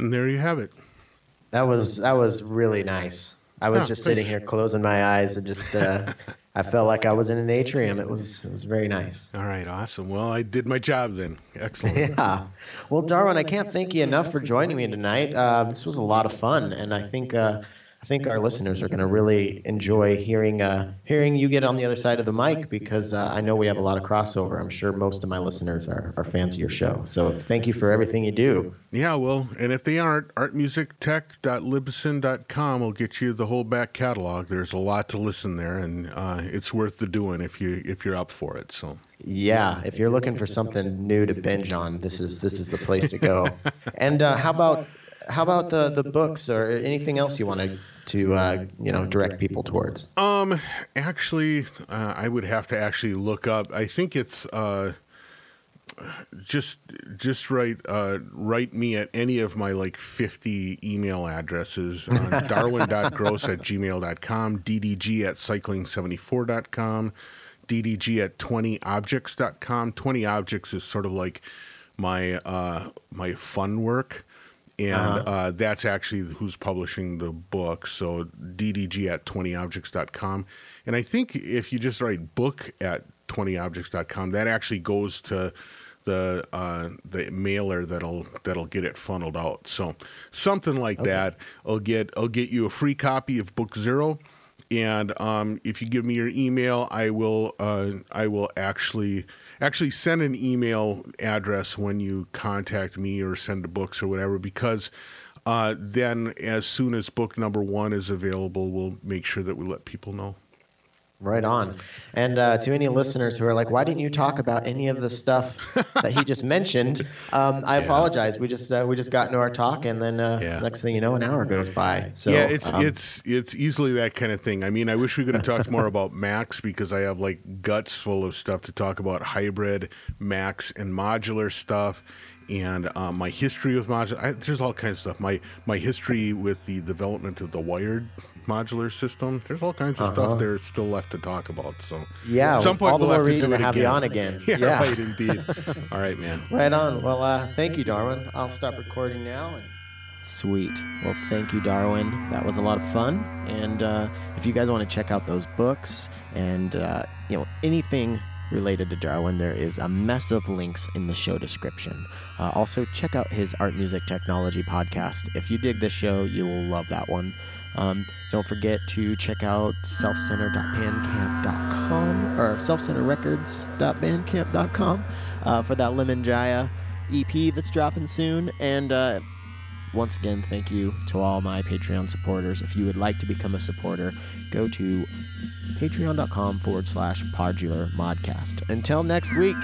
B: And there you have it.
A: That was that was really nice. I was
B: Oh,
A: just sitting here closing my eyes and just uh, I felt like I was in an atrium. It was it was very nice.
B: All right, awesome. Well, I did my job then. Excellent.
A: Yeah. Well, Darwin, I can't thank you enough for joining me tonight. Um, this was a lot of fun, and I think uh, think our listeners are going to really enjoy hearing uh, hearing you get on the other side of the mic because uh, I know we have a lot of crossover. I'm sure most of my listeners are, are fans of your show. So thank you for everything you do.
B: Yeah, well, and if they aren't, artmusictech.libsyn.com will get you the whole back catalog. There's a lot to listen there, and uh, it's worth the doing if you if you're up for it. So
A: Yeah, if you're looking for something new to binge on, this is this is the place to go. and uh, how about how about the the books or anything else you wanted to uh, you know direct people towards?
B: Um, actually, uh, I would have to actually look up. I think it's uh, just just write uh, write me at any of my like fifty email addresses on darwin.grosse at gmail.com, ddg at cycling74.com, ddg at 20objects.com. 20 objects is sort of like my uh, my fun work and
A: Uh-huh.
B: uh, that's actually who's publishing the book. So ddg at 20objects.com. And I think if you just write book at 20objects.com, that actually goes to the uh, the mailer that'll that'll get it funneled out. So something like that. I'll get I'll get you a free copy of book zero. And um, if you give me your email, I will uh, I will actually actually send an email address when you contact me or send the books or whatever because uh, then as soon as book number one is available, we'll make sure that we let people know.
A: Right on. And uh, to any listeners who are like, why didn't you talk about any of the stuff that he just mentioned? Um, I apologize. We just uh, we just got into our talk, and then uh,
B: Yeah.
A: next thing you know, an hour goes by. So
B: yeah, it's
A: um,
B: it's it's easily that kind of thing. I mean, I wish we could have talked more about Max because I have like guts full of stuff to talk about hybrid Max and modular stuff, and um, my history with modular. I, there's all kinds of stuff. My my history with the development of the Wiard modular system. There's all kinds of
A: Uh-huh.
B: stuff there's still left to talk about. So
A: yeah.
B: at some point
A: all the
B: we'll
A: more
B: have to
A: reason
B: do
A: to have
B: again.
A: you on again.
B: Yeah, right, indeed. all right, man.
A: Right on. Well, uh, thank you, Darwin. I'll stop recording now. And... Sweet. Well, thank you, Darwin. That was a lot of fun. And uh, if you guys want to check out those books and uh, you know anything related to Darwin, there is a mess of links in the show description. Uh, also, check out his art music technology podcast. If you dig this show, you will love that one. Um, don't forget to check out selfcenter.bandcamp.com or selfcenterrecords.bandcamp.com uh, for that Lemon Jaya EP that's dropping soon. And uh, once again, thank you to all my Patreon supporters. If you would like to become a supporter, go to patreon.com forward slash podular modcast. Until next week.